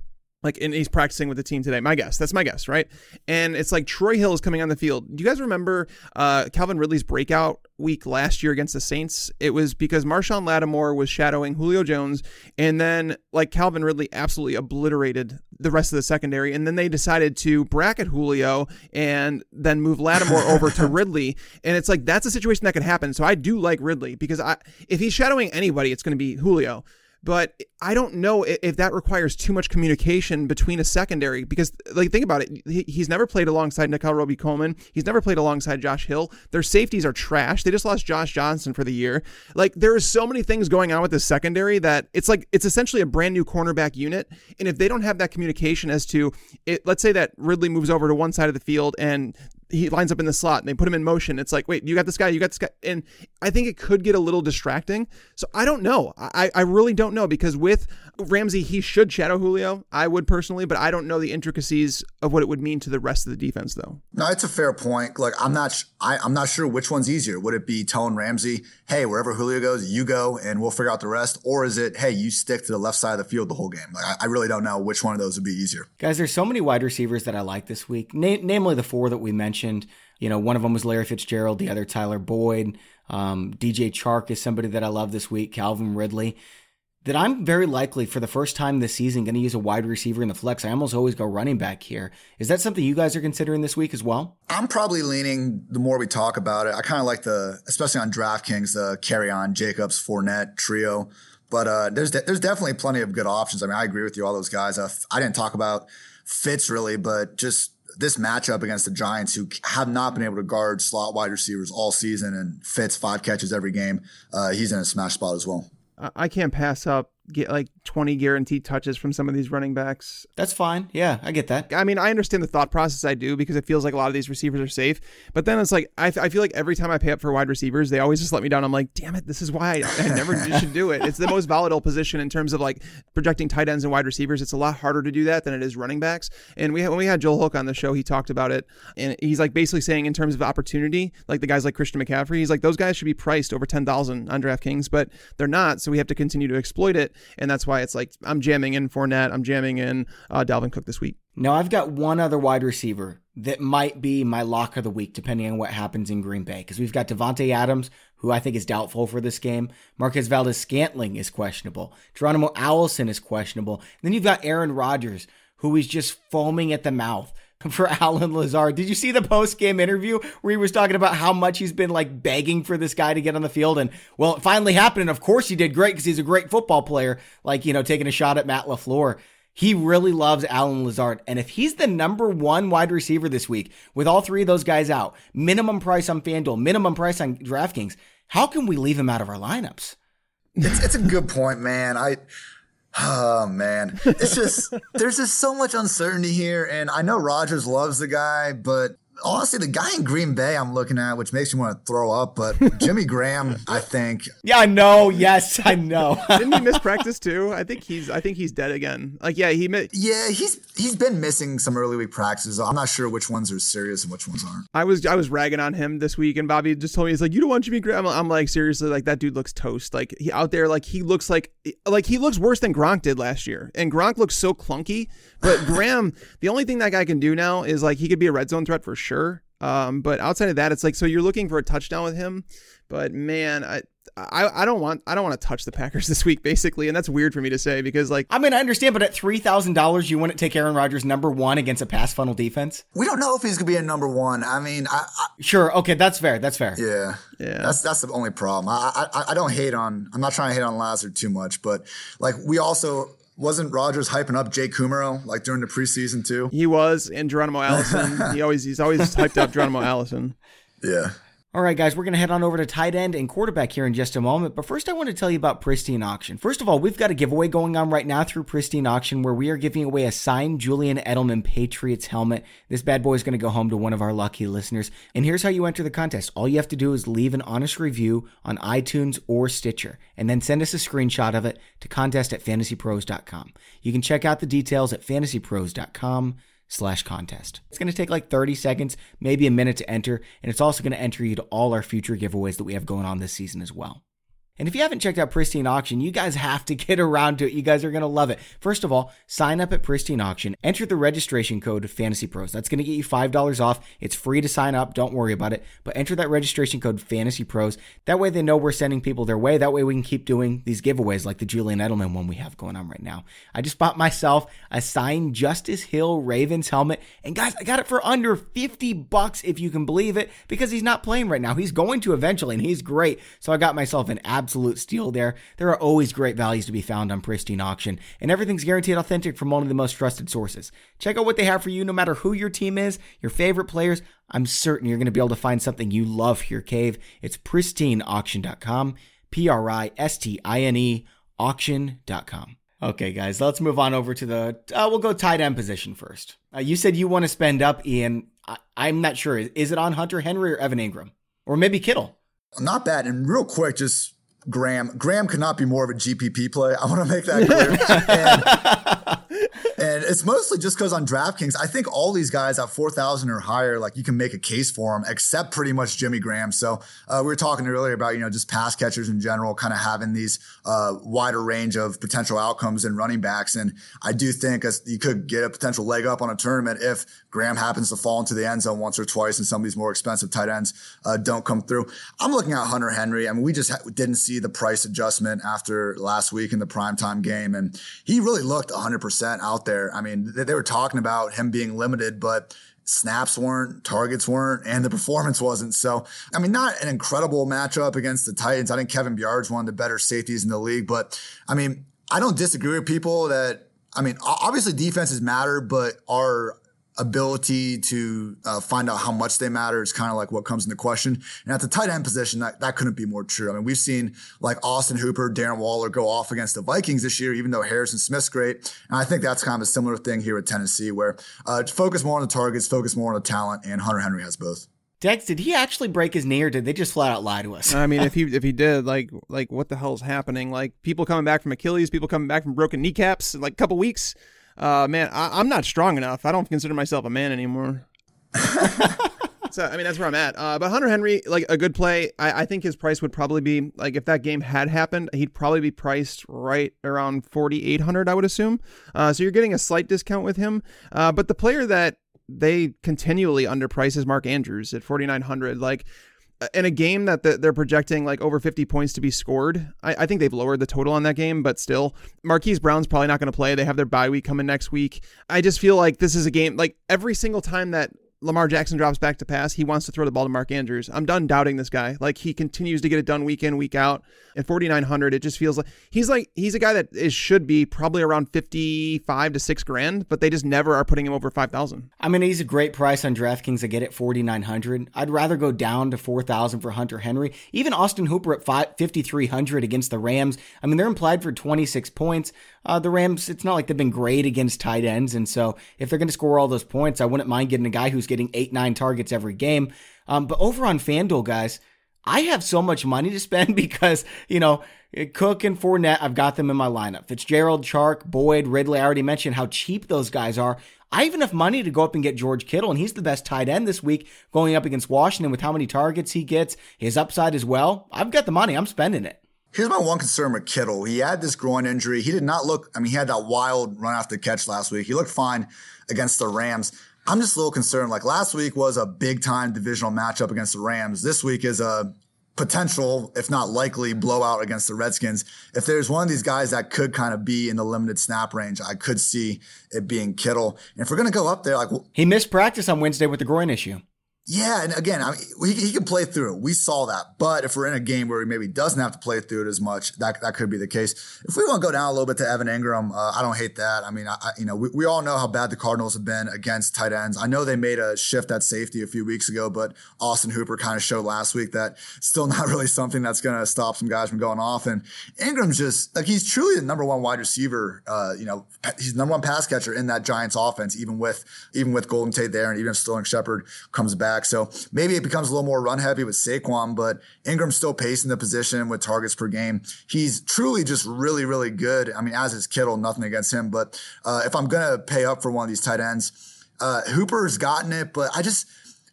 Speaker 2: like, and he's practicing with the team today. My guess. That's my guess, right? And it's like Troy Hill is coming on the field. Do you guys remember uh, Calvin Ridley's breakout week last year against the Saints? It was because Marshon Lattimore was shadowing Julio Jones, and then like Calvin Ridley absolutely obliterated the rest of the secondary, and then they decided to bracket Julio and then move Lattimore over to *laughs* Ridley, and it's like that's a situation that could happen. So I do like Ridley because I if he's shadowing anybody, it's going to be Julio but I don't know if that requires too much communication between a secondary because, like, think about it. He's never played alongside Nickell Robey-Coleman. He's never played alongside Josh Hill. Their safeties are trash. They just lost Josh Johnson for the year. Like, there is so many things going on with this secondary that it's like it's essentially a brand new cornerback unit. And if they don't have that communication as to it, let's say that Ridley moves over to one side of the field and he lines up in the slot and they put him in motion. It's like, wait, you got this guy, you got this guy. And I think it could get a little distracting. So I don't know. I, I really don't know because with Ramsey, he should shadow Julio. I would personally, but I don't know the intricacies of what it would mean to the rest of the defense though.
Speaker 3: No, it's a fair point. Like I'm not, I, I'm not sure which one's easier. Would it be telling Ramsey, hey, wherever Julio goes, you go and we'll figure out the rest? Or is it, hey, you stick to the left side of the field the whole game? Like I, I really don't know which one of those would be easier.
Speaker 1: Guys, there's so many wide receivers that I like this week, Na- namely the four that we mentioned mentioned. You know, one of them was Larry Fitzgerald, the other Tyler Boyd. Um, DJ Chark is somebody that I love this week. Calvin Ridley. That I'm very likely for the first time this season going to use a wide receiver in the flex. I almost always go running back here. Is that something you guys are considering this week as well?
Speaker 3: I'm probably leaning the more we talk about it. I kind of like the, especially on DraftKings, the Kerryon Jacobs Fournette trio. But uh, there's de- there's definitely plenty of good options. I mean, I agree with you, all those guys. Uh, I didn't talk about Fitz really, but just this matchup against the Giants, who have not been able to guard slot wide receivers all season, and Fitz five catches every game, uh, he's in a smash spot as well.
Speaker 2: I can't pass up get like 20 guaranteed touches from some of these running backs.
Speaker 1: That's fine. Yeah, I get that.
Speaker 2: I mean, I understand the thought process. I do because it feels like a lot of these receivers are safe. But then it's like, I, I feel like every time I pay up for wide receivers, they always just let me down. I'm like, damn it, this is why I, I never should do it. It's the most volatile position in terms of like projecting tight ends and wide receivers. It's a lot harder to do that than it is running backs. And we when we had Joel Hook on the show, he talked about it. And he's like basically saying, in terms of opportunity, like the guys like Christian McCaffrey, he's like, those guys should be priced over 10,000 on DraftKings, but they're not. So we have to continue to exploit it. And that's why it's like, I'm jamming in Fournette, I'm jamming in uh, Dalvin Cook this week.
Speaker 1: Now I've got one other wide receiver that might be my lock of the week, depending on what happens in Green Bay, because we've got Davante Adams, who I think is doubtful for this game. Marquez Valdes-Scantling is questionable. Geronimo Allison is questionable. And then you've got Aaron Rodgers, who is just foaming at the mouth for *laughs* Allen Lazard. Did you see the post game interview where he was talking about how much he's been like begging for this guy to get on the field? And well, it finally happened. And of course he did great because he's a great football player, like, you know, taking a shot at Matt LaFleur. He really loves Allen Lazard. And if he's the number one wide receiver this week with all three of those guys out, minimum price on FanDuel, minimum price on DraftKings, how can we leave him out of our lineups?
Speaker 3: It's, it's a good point, man. I, Oh man, it's just there's just so much uncertainty here, and I know Rodgers loves the guy, but honestly, the guy in Green Bay I'm looking at, which makes me want to throw up, but *laughs* Jimmy Graham, I think.
Speaker 1: Yeah, I know. Yes, I know. *laughs*
Speaker 2: Didn't he miss practice too? I think he's. I think he's dead again. Like, yeah, he. Mi-
Speaker 3: yeah, he's he's been missing some early week practices. I'm not sure which ones are serious and which ones aren't.
Speaker 2: I was I was ragging on him this week, and Bobby just told me he's like, you don't want Jimmy Graham. I'm like, seriously, like that dude looks toast. Like he out there, like he looks like like he looks worse than Gronk did last year, and Gronk looks so clunky. But *laughs* Graham, the only thing that guy can do now is like he could be a red zone threat for sure. Um, but outside of that, it's like so you're looking for a touchdown with him, but man, I. I, I don't want I don't want to touch the Packers *laughs* this week basically and that's weird for me to say because like
Speaker 1: I mean I understand but at three thousand dollars you wouldn't take Aaron Rodgers number one against a pass funnel defense?
Speaker 3: We don't know if he's gonna be a number one. I mean I, I
Speaker 1: sure okay that's fair that's fair.
Speaker 3: Yeah. Yeah. That's that's the only problem. I, I I don't hate on I'm not trying to hate on Lazard too much but like we also wasn't Rodgers hyping up Jake Kumerow like during the preseason too?
Speaker 2: He was, and Geronimo Allison. he always he's always hyped up Geronimo Allison. *laughs*
Speaker 3: Yeah.
Speaker 1: All right, guys, we're going to head on over to tight end and quarterback here in just a moment. But first, I want to tell you about Pristine Auction. First of all, we've got a giveaway going on right now through Pristine Auction where we are giving away a signed Julian Edelman Patriots helmet. This bad boy is going to go home to one of our lucky listeners. And here's how you enter the contest all you have to do is leave an honest review on iTunes or Stitcher, and then send us a screenshot of it to contest at fantasypros.com. You can check out the details at fantasypros.com slash contest. It's going to take like 30 seconds, maybe a minute to enter, and it's also going to enter you to all our future giveaways that we have going on this season as well. And if you haven't checked out Pristine Auction, you guys have to get around to it. You guys are going to love it. First of all, sign up at Pristine Auction, enter the registration code Fantasy Pros. That's going to get you $5 off. It's free to sign up. Don't worry about it. But enter that registration code Fantasy Pros. That way they know we're sending people their way. That way we can keep doing these giveaways like the Julian Edelman one we have going on right now. I just bought myself a signed Justice Hill Ravens helmet. And guys, I got it for under 50 bucks if you can believe it because he's not playing right now. He's going to eventually and he's great. So I got myself an absolute steal there. There are always great values to be found on Pristine Auction, and everything's guaranteed authentic from one of the most trusted sources. Check out what they have for you no matter who your team is, your favorite players. I'm certain you're going to be able to find something you love here, cave. It's pristineauction.com, P R I S T I N E auction.com. Okay, guys, let's move on over to the. Uh, we'll go tight end position first. Uh, you said you want to spend up, Ian. I, am not sure. Is it on Hunter Henry or Evan Engram? Or maybe Kittle?
Speaker 3: Not bad. And real quick, just Graham. Graham could not be more of a GPP play. I want to make that clear. *laughs* and, it's mostly just because on DraftKings, I think all these guys at 4,000 or higher, like you can make a case for them, except pretty much Jimmy Graham. So uh, we were talking earlier about, you know, just pass catchers in general, kind of having these uh, wider range of potential outcomes and running backs. And I do think as you could get a potential leg up on a tournament if Graham happens to fall into the end zone once or twice and some of these more expensive tight ends uh, don't come through. I'm looking at Hunter Henry. I mean, we just ha- didn't see the price adjustment after last week in the primetime game. And he really looked 100% out there. I mean, they, they were talking about him being limited, but snaps weren't, targets weren't, and the performance wasn't. So, I mean, not an incredible matchup against the Titans. I think Kevin Byard's one of the better safeties in the league, but I mean, I don't disagree with people that, I mean, obviously defenses matter, but are ability to uh, find out how much they matter is kind of like what comes into question. And at the tight end position, that, that couldn't be more true. I mean, we've seen like Austin Hooper, Darren Waller go off against the Vikings this year, even though Harrison Smith's great. And I think that's kind of a similar thing here at Tennessee, where uh, focus more on the targets, focus more on the talent, and Hunter Henry has both.
Speaker 1: Dex, did he actually break his knee, or did they just flat out lie to us?
Speaker 2: I mean, if *laughs* he if he did, like like what the hell's happening? Like people coming back from Achilles, people coming back from broken kneecaps, in like a couple weeks uh, man, I, am not strong enough. I don't consider myself a man anymore. *laughs* so I mean, that's where I'm at. Uh, but Hunter Henry, like a good play. I, I think his price would probably be like if that game had happened, he'd probably be priced right around 4,800. I would assume. Uh, so you're getting a slight discount with him. Uh, but the player that they continually underprice is Mark Andrews at 4,900. Like in a game that they're projecting like over 50 points to be scored, I, think they've lowered the total on that game, but still, Marquise Brown's probably not going to play. They have their bye week coming next week. I just feel like this is a game like every single time that Lamar Jackson drops back to pass, he wants to throw the ball to Mark Andrews. I'm done doubting this guy. Like he continues to get it done week in, week out. At 4900, it just feels like he's like he's a guy that is should be probably around 55 to 6 grand, but they just never are putting him over 5000.
Speaker 1: I mean, he's a great price on DraftKings. I get it 4900. I'd rather go down to 4000 for Hunter Henry. Even Austin Hooper at 5300 against the Rams. I mean, they're implied for 26 points. Uh, the Rams, it's not like they've been great against tight ends. And so if they're going to score all those points, I wouldn't mind getting a guy who's getting eight, nine targets every game. Um, but over on FanDuel, guys, I have so much money to *laughs* spend because, you know, Cook and Fournette, I've got them in my lineup. Fitzgerald, Chark, Boyd, Ridley, I already mentioned how cheap those guys are. I have enough money to go up and get George Kittle, and he's the best tight end this week going up against Washington with how many targets he gets, his upside as well. I've got the money, I'm spending it.
Speaker 3: Here's my one concern with Kittle. He had this groin injury. He did not look, I mean, he had that wild run after catch last week. He looked fine against the Rams. I'm just a little concerned. Like last week was a big time divisional matchup against the Rams. This week is a potential, if not likely, blowout against the Redskins. If there's one of these guys that could kind of be in the limited snap range, I could see it being Kittle. And if we're going to go up there, like
Speaker 1: he missed practice on Wednesday with the groin issue.
Speaker 3: Yeah, and again, I mean, he, he, can play through it. We saw that. But if we're in a game where he maybe doesn't have to play through it as much, that that could be the case. If we want to go down a little bit to Evan Engram, uh, I don't hate that. I mean, I, you know, we, we all know how bad the Cardinals have been against tight ends. I know they made a shift at safety a few weeks ago, but Austin Hooper kind of showed last week that still *laughs* not really something that's going to stop some guys from going off. And Engram's just like he's truly the number one wide receiver. Uh, you know, he's the number one pass catcher in that Giants offense, even with even with Golden Tate there, and even if Sterling Shepard comes back. So maybe it becomes a little more run heavy with Saquon, but Engram's still pacing the position with targets per game. He's truly just really, really good. I mean, as is Kittle, nothing against him. But uh, if I'm going to pay up for one of these tight ends, uh, Hooper's gotten it, but I just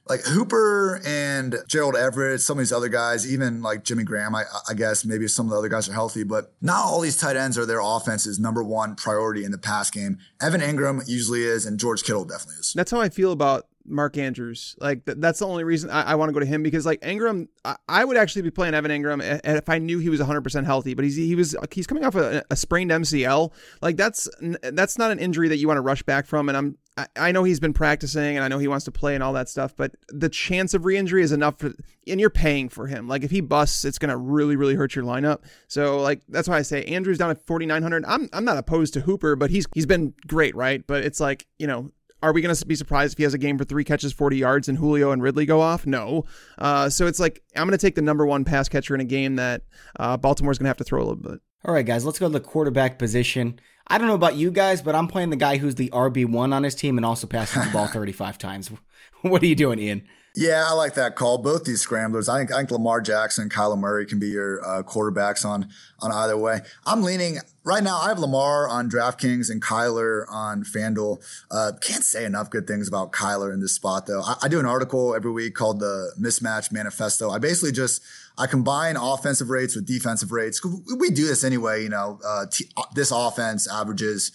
Speaker 3: like Hooper and Gerald Everett, some of these other guys, even like Jimmy Graham, I, I, guess maybe some of the other guys are healthy, but not all these tight ends are their offense's number one priority in the pass game. Evan Engram usually is, and George Kittle definitely is.
Speaker 2: That's how I feel about Mark Andrews. Like th- that's the only reason I, I want to go to him because like Engram, I, I, would actually be playing Evan Engram if I knew he was 100% healthy. But he's he was he's coming off a, a sprained MCL. Like that's that's not an injury that you want to rush back from. And I'm I, I know he's been practicing and I know he wants to play and all that stuff. But the chance of re-injury is enough for, and you're paying for him. Like if he busts, it's gonna really really hurt your lineup. So like that's why I say Andrews down at 4,900. I'm I'm not opposed to Hooper, but he's he's been great, right? But it's like you know are we going to be surprised if he has a game for three catches, 40 yards, and Julio and Ridley go off? No. Uh, so it's like, I'm going to take the number one pass catcher in a game that uh, Baltimore's going to have to throw a little bit.
Speaker 1: All right, guys, let's go to the quarterback position. I don't know about you guys, but I'm playing the guy who's the RB1 on his team and also passes the ball *laughs* 35 times. What are you doing, Ian?
Speaker 3: Yeah, I like that call. Both these scramblers, I think, I think Lamar Jackson and Kyler Murray can be your uh, quarterbacks on on either way. I'm leaning right now. I have Lamar on DraftKings and Kyler on FanDuel. Uh, can't say enough good things about Kyler in this spot, though. I, I do an article every week called the Mismatch Manifesto. I basically just I combine offensive rates with defensive rates. We do this anyway. You know, uh, t- this offense averages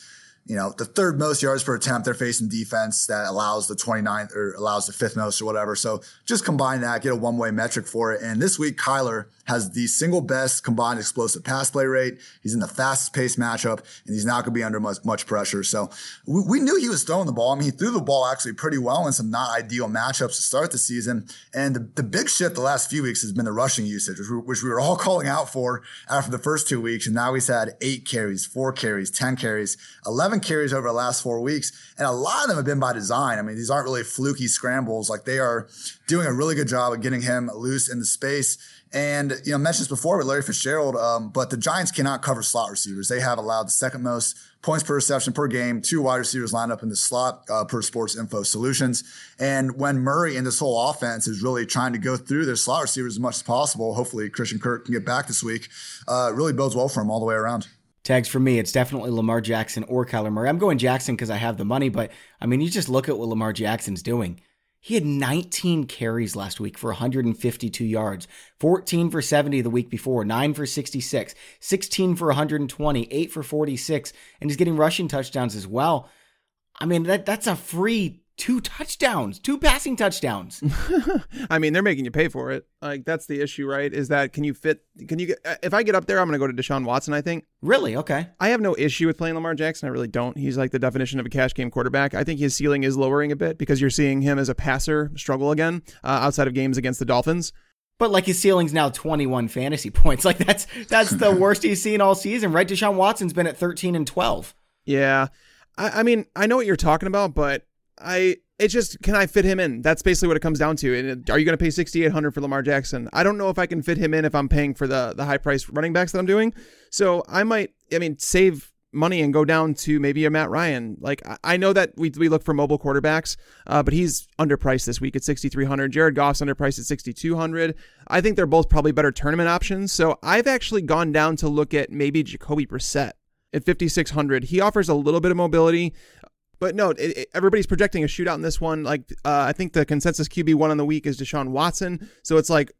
Speaker 3: you know, the third most yards per attempt they're facing defense that allows the 29th or allows the fifth most or whatever. So just combine that, get a one way metric for it. And this week, Kyler has the single best combined explosive pass play rate. He's in the fastest paced matchup and he's not going to be under much, much pressure. So we, we, knew he was throwing the ball. I mean, he threw the ball actually pretty well in some not ideal matchups to start the season. And the, the big shift the last few weeks has been the rushing usage, which we, which we were all *laughs* calling out for after the first two weeks. And now he's had eight carries, four carries, 10 carries, 11 11 carries over the last four weeks. And a lot of them have been by design. I mean, these aren't really fluky scrambles. Like they are doing a really good job of getting him loose in the space. And, you know, I mentioned this before with Larry Fitzgerald, um, but the Giants cannot cover slot receivers. They have allowed the second most points per reception per game, two wide receivers lined up in the slot uh, per sports info solutions. And when Murray and this whole offense is really trying to go through their slot receivers as much as possible, hopefully Christian Kirk can get back this week, uh, really bodes well for him all the way around.
Speaker 1: Tags for me, it's definitely Lamar Jackson or Kyler Murray. I'm going Jackson because I have the money, but I mean, you just look at what Lamar Jackson's doing. He had 19 carries last week for 152 yards, 14 for 70 the week before, 9 for 66, 16 for 120, 8 for 46, and he's getting rushing touchdowns as well. I mean, that that's a free two touchdowns, two passing touchdowns. *laughs*
Speaker 2: I mean, they're making you pay for it. Like that's the issue, right? Is that can you fit? Can you get? If I get up there, I'm going to go to Deshaun Watson. I think.
Speaker 1: Really? Okay.
Speaker 2: I have no issue with playing Lamar Jackson. I really don't. He's like the definition of a cash game quarterback. I think his ceiling is lowering a bit because you're seeing him as a passer struggle again uh, outside of games against the Dolphins.
Speaker 1: But like his ceiling's now 21 fantasy *laughs* points. Like that's that's the *laughs* worst he's seen all season, right? Deshaun Watson's been at 13 and 12.
Speaker 2: Yeah. I, I mean, I know what you're talking about, but I it's just can I fit him in? That's basically what it comes down to. And are you going to pay 6800 for Lamar Jackson? I don't know if I can fit him in if I'm paying for the the high price running backs that I'm doing. So I might I mean save money and go down to maybe a Matt Ryan. Like I know that we, we look for mobile quarterbacks, uh, but he's underpriced this week at 6,300. Jared Goff's underpriced at 6,200. I think they're both probably better tournament options. So I've actually gone down to look at maybe Jacoby Brissett at 5,600. He offers a little bit of mobility. But no, it, it, everybody's projecting a shootout in this one. Like uh, I think the consensus QB one on the week is Deshaun Watson. So it's like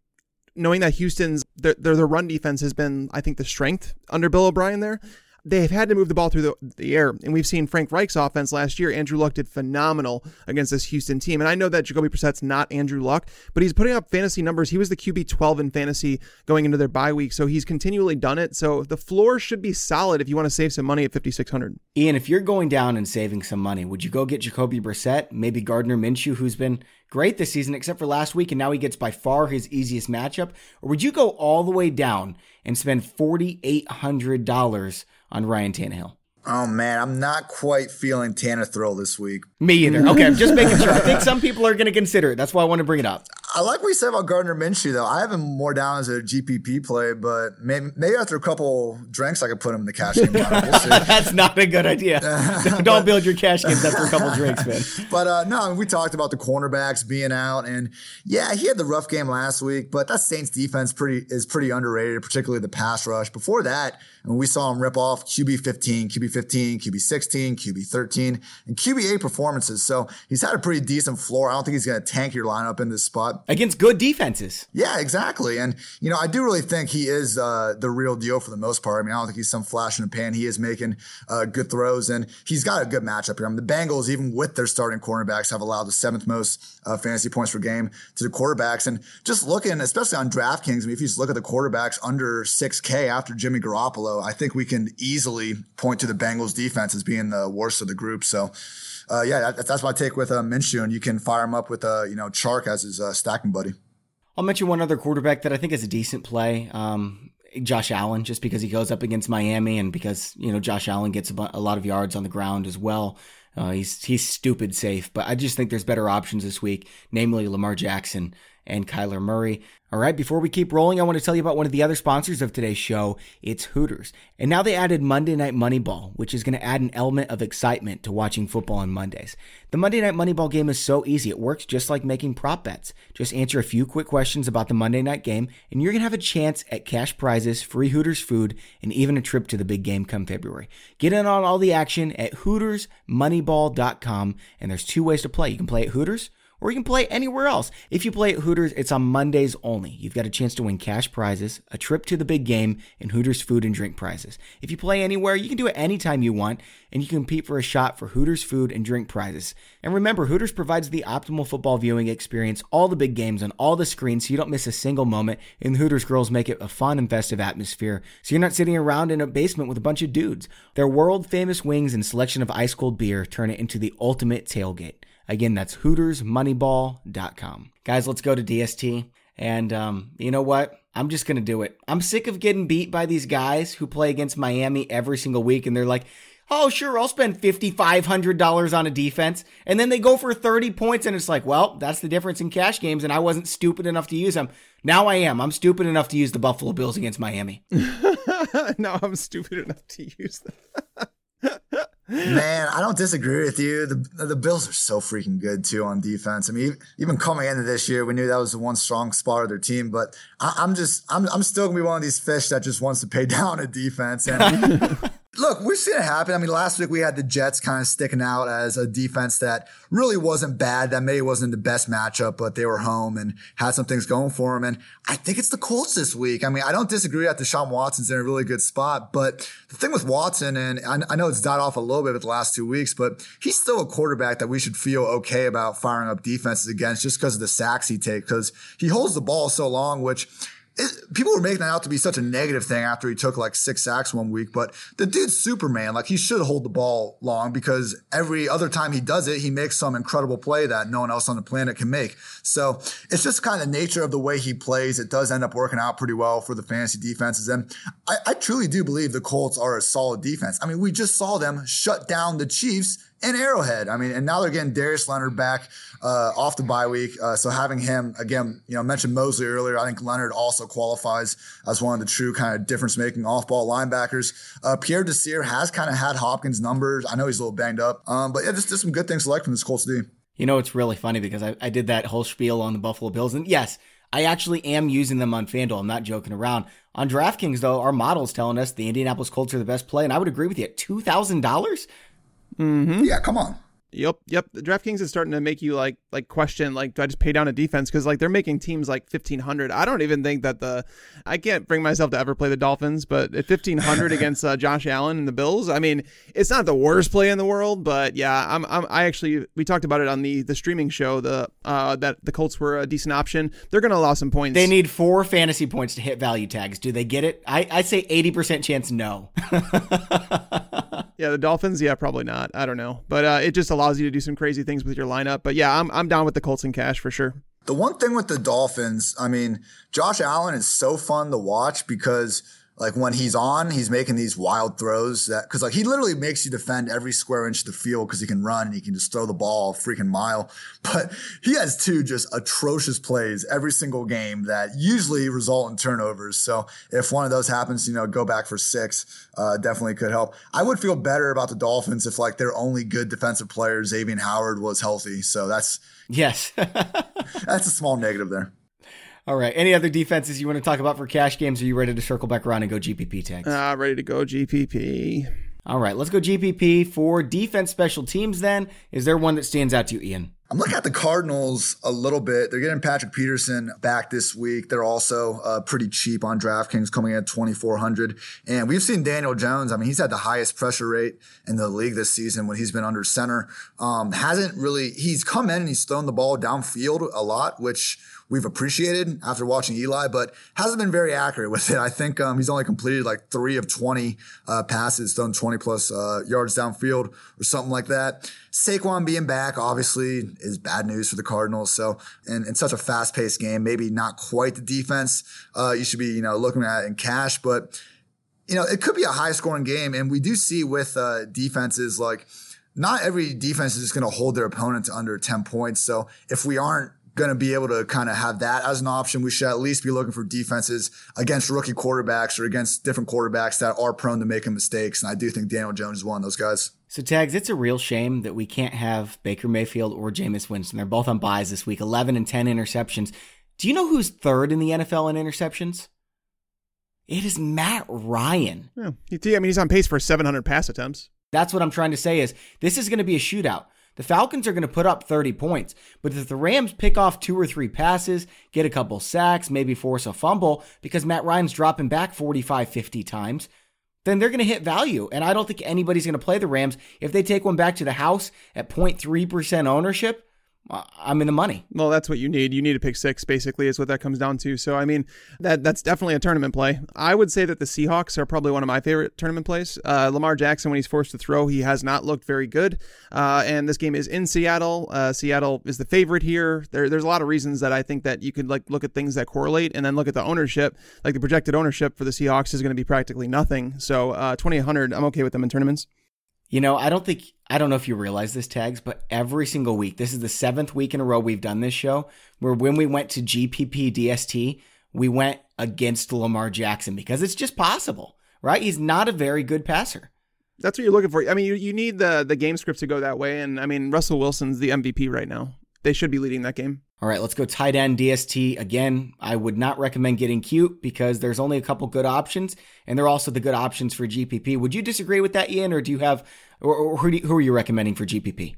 Speaker 2: knowing that Houston's their, their, their run defense has been, I think, the strength under Bill O'Brien there they've had to move the ball through the, the air. And we've seen Frank Reich's offense last year. Andrew Luck did phenomenal against this Houston team. And I know that Jacoby Brissett's not Andrew Luck, but he's putting up fantasy numbers. He was the QB 12 in fantasy going into their bye week. So he's continually done it. So the floor should be solid if you want to save some money at 5,600.
Speaker 1: Ian, if you're going down and saving some money, would you go get Jacoby Brissett? Maybe Gardner Minshew, who's been great this season, except for last week, and now he gets by far his easiest matchup? Or would you go all the way down and spend $4,800 on Ryan Tannehill?
Speaker 3: Oh man, I'm not quite feeling Tanner this week.
Speaker 1: Me either. Okay, I'm just making sure. I think some people are going to consider it. That's why I want to bring it up.
Speaker 3: I like what you said about Gardner Minshew, though. I have him more down as a GPP play, but maybe, maybe after a couple drinks, I could put him in the cash game. We'll *laughs*
Speaker 1: That's not a good idea. *laughs* Don't but, build your cash games after a couple drinks, man. *laughs*
Speaker 3: But uh, no, we talked about the cornerbacks being out, and yeah, he had the rough game last week, but that Saints defense pretty is pretty underrated, particularly the pass rush. Before that, and we saw him rip off QB 15, QB 15, QB 16, QB 13, and QB 8 performances. So he's had a pretty decent floor. I don't think he's going to tank your lineup in this spot.
Speaker 1: Against good defenses.
Speaker 3: Yeah, exactly. And, you know, I do really think he is uh, the real deal for the most part. I mean, I don't think he's some flash in the pan. He is making uh, good throws, and he's got a good matchup here. I mean, the Bengals, even with their starting cornerbacks, have allowed the seventh most uh, fantasy points per game to the quarterbacks. And just looking, especially on DraftKings, I mean, if you just look at the quarterbacks under 6K after Jimmy Garoppolo, I think we can easily point to the Bengals defense as being the worst of the group. So, uh, yeah, that, that's my take with uh, Minshew, and you can fire him up with uh, you know Chark as his uh, stacking buddy.
Speaker 1: I'll mention one other quarterback that I think is a decent play. Um, Josh Allen, just because he goes up against Miami, and because you know Josh Allen gets a, a lot of yards on the ground as well. Uh, he's he's stupid safe, but I just think there's better options this week, namely Lamar Jackson and Kyler Murray. All right, before we keep rolling, I want to tell you about one of the other sponsors of today's show. It's Hooters. And now they added Monday Night Moneyball, which is going to add an element of excitement to watching football on Mondays. The Monday Night Moneyball game is so easy. It works just like making prop bets. Just answer a few quick questions about the Monday night game, and you're going to have a chance at cash prizes, free Hooters food, and even a trip to the big game come February. Get in on all the action at HootersMoneyball.com, and there's two ways to play. You can play at Hooters or you can play anywhere else. If you play at Hooters, it's on Mondays only. You've got a chance to win cash prizes, a trip to the big game, and Hooters food and drink prizes. If you play anywhere, you can do it anytime you want, and you can compete for a shot for Hooters food and drink prizes. And remember, Hooters provides the optimal football viewing experience, all the big games on all the screens, so you don't miss a single moment. And the Hooters girls make it a fun and festive atmosphere, so you're not sitting around in a basement with a bunch of dudes. Their world famous wings and selection of ice cold beer turn it into the ultimate tailgate. Again, that's HootersMoneyball.com. Guys, let's go to DST. And um, you know what? I'm just going to do it. I'm sick of getting beat by these guys who play against Miami every single week. And they're like, oh, sure, I'll spend $5,500 on a defense. And then they go for 30 points, and it's like, well, that's the difference in cash games, and I wasn't stupid enough to use them. Now I am. I'm stupid enough to use the Buffalo Bills against Miami. *laughs*
Speaker 2: now I'm stupid enough to use them. *laughs*
Speaker 3: Man, I don't disagree with you. The the Bills are so freaking good too on defense. I mean, even coming into this year, we knew that was the one strong spot of their team. But I, am just, I'm, I'm still gonna be one of these fish that just wants to pay *laughs* down a defense. And *laughs* look, we're seeing it happen. I mean, last week we had the Jets kind of sticking out as a defense that really wasn't bad. That maybe wasn't the best matchup, but they were home and had some things going for them. And I think it's the Colts this week. I mean, I don't disagree that Deshaun Watson's in a really good spot, but the thing with Watson, and I, I know it's died off a little bit with the last two weeks, but he's still a quarterback that we should feel okay about firing up defenses against just because of the sacks he takes, because he holds the ball so long, which it, people were making that out to be such a negative thing after he took like six sacks one week, but the dude's Superman. Like he should hold the ball long because every other time he does it, he makes some incredible play that no one else on the planet can make. So it's just kind of nature of the way he plays. It does end up working out pretty well for the fantasy defenses. And I, I truly do believe the Colts are a solid defense. I mean, we just saw them shut down the Chiefs and Arrowhead. I mean, and now they're getting Darius Leonard back uh, off the bye week. Uh, so having him again, you know, mentioned Mosley earlier. I think Leonard also qualifies as one of the true kind of difference making off ball linebackers. Uh, Pierre Desir has kind of had Hopkins numbers. I know he's a little banged up, um, but yeah, just, just some good things to like from this Colts team.
Speaker 1: You know, it's really funny because I, I did that whole spiel on the Buffalo Bills, and yes. I actually am using them on FanDuel. I'm not joking around. On DraftKings, though, our model's telling us the Indianapolis Colts are the best play, and I would agree with you. At $2,000?
Speaker 2: Mm-hmm.
Speaker 3: Yeah, come on.
Speaker 2: Yep, yep. The DraftKings is starting to make you like like question like do I just pay down a defense because like they're making teams like fifteen hundred. I don't even think that the I can't bring myself to ever play the Dolphins, but at fifteen hundred *laughs* against uh, Josh Allen and the Bills, I mean it's not the worst play in the world, but yeah, I'm, I'm I actually we talked about it on the the streaming show the uh that the Colts were a decent option. They're gonna allow some points.
Speaker 1: They need four fantasy points to hit value tags. Do they get it? I I say eighty percent chance no. *laughs*
Speaker 2: Yeah, the Dolphins, yeah, probably not. I don't know, but uh, it just allows you to do some crazy things with your lineup. But yeah, I'm I'm down with the Colts and cash for sure.
Speaker 3: The one thing with the Dolphins, I mean, Josh Allen is so fun to watch because like when he's on, he's making these wild throws that because like he literally makes you defend every square inch of the field because he can run and he can just throw the ball a freaking mile. *laughs* But he has two just atrocious plays every single game that usually result in turnovers. So if one of those happens, you know, go back for six, uh, definitely could help. I would feel better about the Dolphins if like their only good defensive player, Xavier Howard, was healthy. So that's
Speaker 1: yes, *laughs*
Speaker 3: that's a small negative there.
Speaker 1: All right. Any other defenses you want to talk about for cash games? Are you ready to circle back around and go GPP tags?
Speaker 2: Uh, ready to go GPP.
Speaker 1: All right. Let's go GPP for defense special teams then. Is there one that stands out to you, Ian?
Speaker 3: I'm looking at the Cardinals a little bit. They're getting Patrick Peterson back this week. They're also uh, pretty cheap on DraftKings, coming in at 2,400. And we've seen Daniel Jones. I mean, he's had the highest pressure rate in the league this season when he's been under center. Um, hasn't really. He's come in and he's thrown the ball downfield a lot, which we've appreciated after watching Eli, but hasn't been very accurate with it. I think um, he's only completed like three of 20 uh, passes, thrown 20 plus uh, yards downfield or something like that. Saquon being back obviously is bad news for the Cardinals. So in, in such a fast paced game, maybe not quite the defense uh, you should be you know looking at in cash, but you know it could be a high scoring game, and we do see with uh, defenses like not every defense is just going to hold their opponent to under 10 points. So if we aren't going to be able to kind of have that as an option. We should at least be looking for defenses against rookie quarterbacks or against different quarterbacks that are prone to making mistakes. And I do think Daniel Jones is one of those guys.
Speaker 1: So, Tags, it's a real shame that we can't have Baker Mayfield or Jameis Winston. They're both on buys this week, 11 and 10 interceptions. Do you know who's third in the NFL in interceptions? It is Matt Ryan.
Speaker 2: Yeah, I mean, he's on pace for 700 pass attempts.
Speaker 1: That's what I'm trying to say is this is going to be a shootout. The Falcons are going to put up 30 points, but if the Rams pick off two or three passes, get a couple sacks, maybe force a fumble because Matt Ryan's dropping back 45, 50 times, then they're going to hit value. And I don't think anybody's going to play the Rams if they take one back to the house at 0.3% ownership. I'm in the money.
Speaker 2: Well, that's what you need. You need to pick six, basically, is what that comes down to. So, I mean, that that's definitely a tournament play. I would say that the Seahawks are probably one of my favorite tournament plays. Uh, Lamar Jackson, when he's forced to throw, he has not looked very good. Uh, and this game is in Seattle. Uh, Seattle is the favorite here. There, there's a lot of reasons that I think that you could like look at things that correlate, and then look at the ownership. Like the projected ownership for the Seahawks is going to be practically nothing. So, uh, 2800, I'm okay with them in tournaments.
Speaker 1: You know, I don't think I don't know if you realize this tags, but every single week, this is the seventh week in a row we've done this show where when we went to GPP DST, we went against Lamar Jackson because it's just possible, right? He's not a very good passer.
Speaker 2: That's what you're looking for. I mean, you, you need the the game script to go that way, and I mean, Russell Wilson's the MVP right now. They should be leading that game.
Speaker 1: All right, let's go tight end DST. Again, I would not recommend getting cute because there's only a couple good options, and they're also the good options for GPP. Would you disagree with that, Ian, or do you have, or, or who, you, who are you recommending for GPP?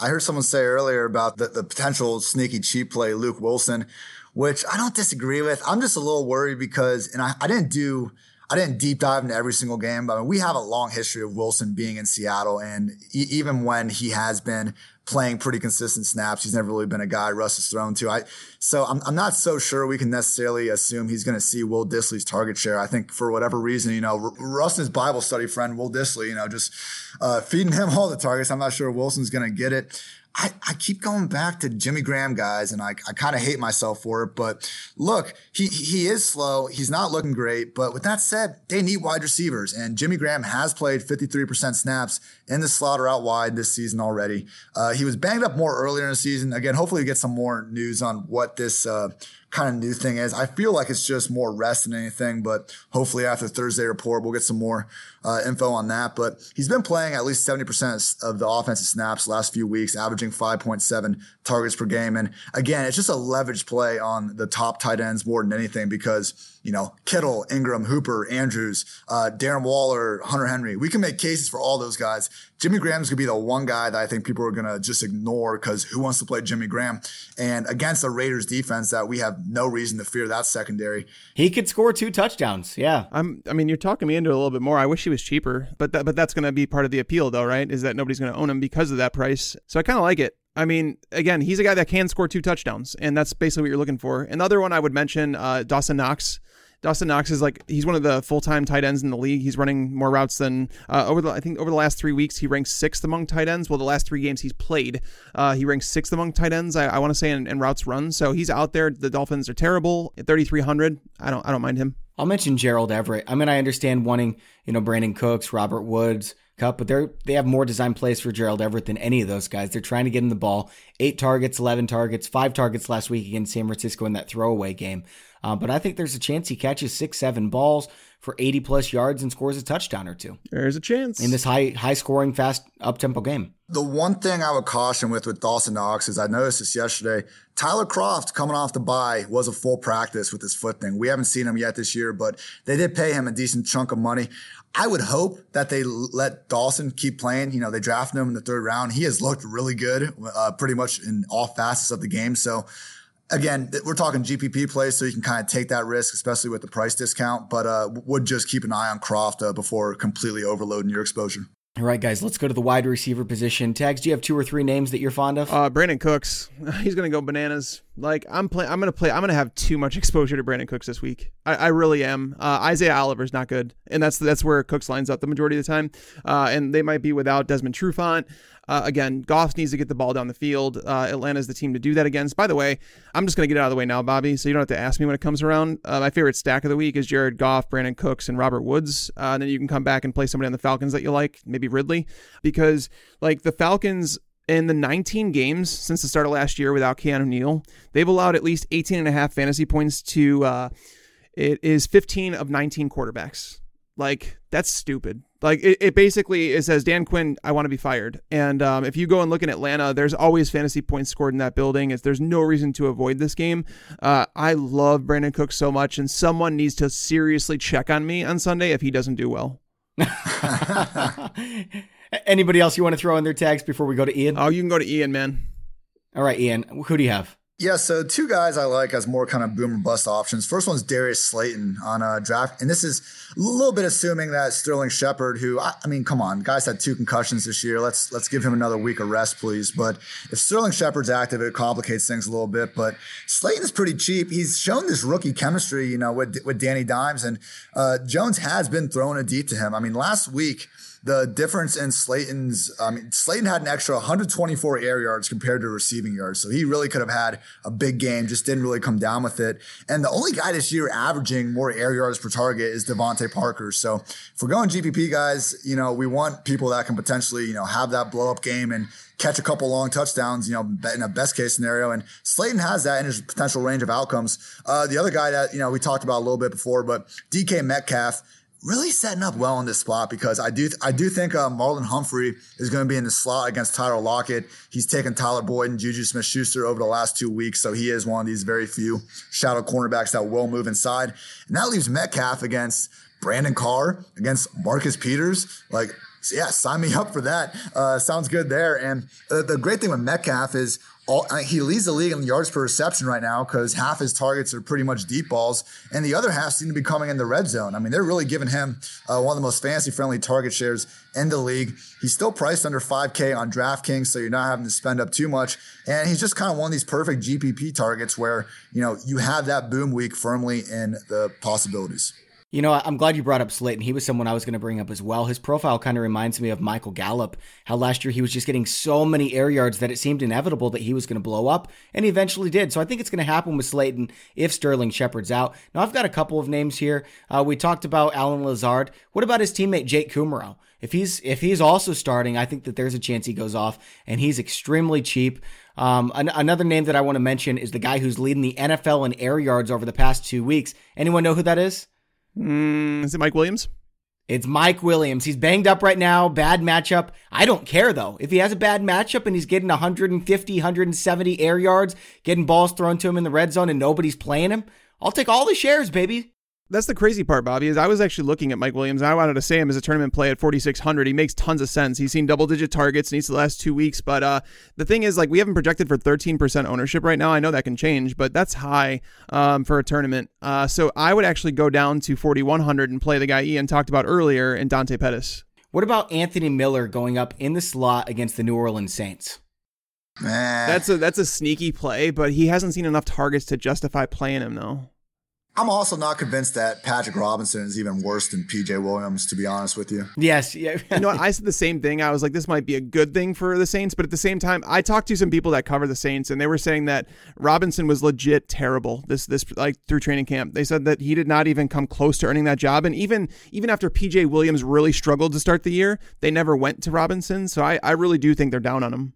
Speaker 3: I heard someone say earlier about the, the potential sneaky cheap play, Luke Wilson, which I don't disagree with. I'm just a little worried because, and I, I didn't do I didn't deep dive into every single game, but I mean, we have a long history of Wilson being in Seattle. And e- even when he has been playing pretty consistent snaps, he's never really been a guy Russ has thrown to. I, so I'm, I'm not so sure we can necessarily assume he's going to see Will Dissly's target share. I think for whatever reason, you know, R- his Bible study friend, Will Dissly, you know, just uh, feeding him all the targets. I'm not sure Wilson's going to get it. I, I keep going back to Jimmy Graham guys, and I, I kind of hate myself for it. But look, he he is slow. He's not looking great. But with that said, they need wide receivers, and Jimmy Graham has played 53% snaps in the slaughter out wide this season already. Uh, he was banged up more earlier in the season. Again, hopefully we get some more news on what this uh, kind of new thing is. I feel like it's just more rest than anything, but hopefully after Thursday report, we'll get some more uh, info on that. But he's been playing at least 70% of the offensive snaps last few weeks, averaging 5.7 targets per game. And again, it's just a leverage play on the top tight ends more than anything because you know, Kittle, Engram, Hooper, Andrews, uh, Darren Waller, Hunter Henry. We can make cases for all those guys. Jimmy Graham's gonna be the one guy that I think people are gonna just ignore because who wants to play Jimmy Graham? And against the Raiders defense that we have no reason to fear that secondary.
Speaker 1: He could score two touchdowns. Yeah.
Speaker 2: I'm I mean, you're talking me into a little bit more. I wish he was cheaper, but that, but that's gonna be part of the appeal though, right? Is that nobody's gonna own him because of that price. So I kind of like it. I mean, again, he's a guy that can score two touchdowns, and that's basically what you're looking for. Another one I would mention, uh, Dawson Knox. Dawson Knox is like he's one of the full time tight ends in the league. He's running more routes than uh, over the I think over the last three weeks he ranks sixth among tight ends. Well, the last three games he's played, uh, he ranks sixth among tight ends. I, I want to say in, in, routes run. So he's out there. The Dolphins are terrible at thirty three hundred. I don't I don't mind him.
Speaker 1: I'll mention Gerald Everett. I mean, I understand wanting you know Brandin Cooks, Robert Woods. Kupp, but they're they have more design plays for Gerald Everett than any of those guys. They're trying to get in the ball. Eight targets, eleven targets, five targets last week against San Francisco in that throwaway game. Uh, but I think there's a chance he catches six, seven balls for 80 plus yards and scores a touchdown or two.
Speaker 2: There's a chance
Speaker 1: in this high, high scoring, fast, up tempo game.
Speaker 3: The one thing I would caution with with Dawson Knox is I noticed this yesterday. Tyler Kroft coming off the bye was a full practice with his foot thing. We haven't seen him yet this year, but they did pay him a decent chunk of money. I would hope that they let Dawson keep playing. You know, they drafted him in the third round. He has looked really good, uh, pretty much in all facets of the game. So again, we're talking GPP plays, so you can kind of take that risk, especially with the price discount. But uh, would just keep an eye on Kroft uh, before completely overloading your exposure.
Speaker 1: All right, guys, let's go to the wide receiver position. Tags, do you have two or three names that you're fond of?
Speaker 2: Uh, Brandin Cooks. *laughs* He's going to go bananas. Like I'm playing, I'm going to play. I'm going to have too much exposure to Brandin Cooks this week. I, I really am. Uh, Isaiah Oliver's not good, and that's that's where Cooks lines up the majority of the time. Uh, and they might be without Desmond Trufant. Uh, again, Goff needs to get the ball down the field. Uh, Atlanta's the team to do that against. By the way, I'm just going to get out of the way now, Bobby, so you don't have to ask me when it comes around. Uh, my favorite stack of the week is Jared Goff, Brandin Cooks, and Robert Woods. Uh, and then you can come back and play somebody on the Falcons that you like, maybe Ridley, because like the Falcons in the 19 games since the start of last year without Keanu Neal, they've allowed at least 18 and a half fantasy points to uh, it is 15 of 19 quarterbacks. Like that's stupid. Like it, it basically it says Dan Quinn, I want to be fired. And um, if you go and look in Atlanta, there's always fantasy points scored in that building. It's, there's no reason to avoid this game. Uh, I love Brandin Cook so much, and someone needs to seriously check on me on Sunday if he doesn't do well. *laughs*
Speaker 1: Anybody else you want to throw in their tags before we go to Ian?
Speaker 2: Oh, you can go to Ian, man.
Speaker 1: All right, Ian. Who do you have?
Speaker 3: Yeah, so two guys I like as more kind of boom boomer bust options. First one's Darius Slayton on a draft, and this is a little bit assuming that Sterling Shepard, who I, I, mean, come on, guys had two concussions this year. Let's let's give him another week of rest, please. But if Sterling Shepard's active, it complicates things a little bit. But Slayton's pretty cheap. He's shown this rookie chemistry, you know, with with Danny Dimes, and uh, Jones has been throwing it deep to him. I mean, last week the difference in Slayton's, I mean, Slayton had an extra 124 air yards compared to receiving yards. So he really could have had a big game, just didn't really come down with it. And the only guy this year averaging more air yards per target is DeVante Parker. So if we're going GPP guys, you know, we want people that can potentially, you know, have that blow up game and catch a couple long touchdowns, you know, in a best case scenario. And Slayton has that in his potential range of outcomes. Uh, the other guy that, you know, we talked about a little bit before, but DK Metcalf really setting up well in this spot because I do I do think uh, Marlon Humphrey is going to be in the slot against Tyler Lockett. He's taken Tyler Boyd and Juju Smith Schuster over the last two weeks, so he is one of these very few shadow cornerbacks that will move inside. And that leaves Metcalf against Brandon Carr, against Marcus Peters. Like yeah, sign me up for that. Uh, sounds good there. And uh, the great thing with Metcalf is all, uh, he leads the league in yards per reception right now because half his targets are pretty much deep balls, and the other half seem to be coming in the red zone. I mean, they're really giving him uh, one of the most fantasy friendly target shares in the league. He's still priced under 5K on DraftKings, so you're not having to spend up too much. And he's just kind of one of these perfect GPP targets where you know you have that boom week firmly in the possibilities.
Speaker 1: You know, I'm glad you brought up Slayton. He was someone I was going to bring up as well. His profile kind of reminds me of Michael Gallup, how last year he was just getting so many air yards that it seemed inevitable that he was going to blow up, and he eventually did. So I think it's going to happen with Slayton if Sterling Shepard's out. Now, I've got a couple of names here. Uh, we talked about Allen Lazard. What about his teammate Jake Kumerow? If he's if he's also starting, I think that there's a chance he goes off, and he's extremely cheap. Um, an- another name that I want to mention is the guy who's leading the NFL in air yards over the past two weeks. Anyone know who that is?
Speaker 2: Mm, is it Mike Williams?
Speaker 1: It's Mike Williams. He's banged up right now. Bad matchup. I don't care though. If he has a bad matchup and he's getting 150, 170 air yards, getting balls thrown to him in the red zone and nobody's playing him, I'll take all the shares, baby.
Speaker 2: That's the crazy part, Bobby, is I was actually looking at Mike Williams. and I wanted to say him as a tournament play at 4,600. He makes tons of sense. He's seen double digit targets in each of the last two weeks. But uh, the thing is, like, we haven't projected for 13% ownership right now. I know that can change, but that's high um, for a tournament. Uh, so I would actually go down to 4,100 and play the guy Ian talked about earlier in Dante Pettis.
Speaker 1: What about Anthony Miller going up in the slot against the New Orleans Saints?
Speaker 2: That's a that's a sneaky play, but he hasn't seen enough targets to justify playing him though.
Speaker 3: I'm also not convinced that Patrick Robinson is even worse than PJ Williams, to be honest with you.
Speaker 1: Yes. Yeah. *laughs*
Speaker 2: you know, I said the same thing. I was like, this might be a good thing for the Saints, but at the same time, I talked to some people that cover the Saints, and they were saying that Robinson was legit terrible this this like through training camp. They said that he did not even come close to earning that job, and even even after PJ Williams really struggled to start the year, they never went to Robinson. So I I really do think they're down on him.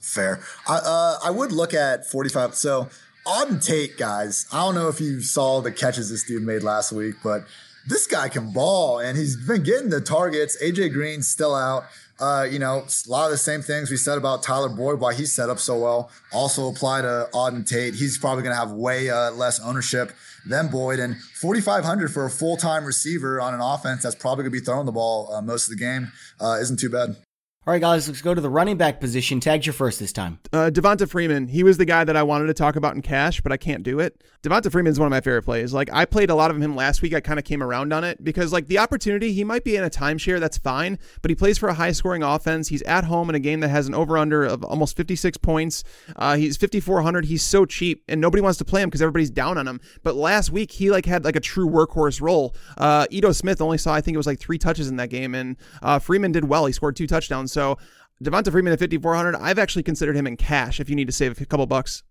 Speaker 3: Fair. I uh, I would look at 45. So Auden Tate, guys, I don't know if you saw the catches this dude made last week, but this guy can ball and he's been getting the targets. AJ Green's still out. Uh, you know, a lot of the same things we said about Tyler Boyd, why he's set up so well, also apply to Auden Tate. He's probably going to have way uh, less ownership than Boyd. And 4,500 for a full time receiver on an offense that's probably going to be throwing the ball uh, most of the game uh, isn't too bad.
Speaker 1: All right, guys, let's go to the running back position. Tagged your first this time.
Speaker 2: Uh, Devonta Freeman. He was the guy that I wanted to talk about in cash, but I can't do it. Devonta Freeman is one of my favorite plays. Like I played a lot of him last week. I kind of came around on it because like the opportunity, he might be in a timeshare. That's fine, but he plays for a high scoring offense. He's at home in a game that has an over under of almost 56 points. Uh, he's 5400. He's so cheap, and nobody wants to play him because everybody's down on him. But last week he like had like a true workhorse role. Uh, Ito Smith only saw I think it was like three touches in that game, and uh, Freeman did well. He scored two touchdowns. So Devonta Freeman at 5,400. I've actually considered him in cash if you need to save a couple bucks.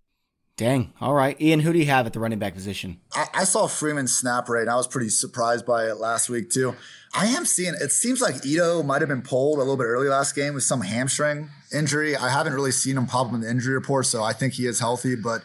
Speaker 1: Dang. All right. Ian, who do you have at the running back position?
Speaker 3: I, I saw Freeman's snap rate. And I was pretty surprised by it last week, too. I am seeing it seems like Ito might have been pulled a little bit early last game with some hamstring injury. I haven't really seen him pop up in the injury report, so I think he is healthy. But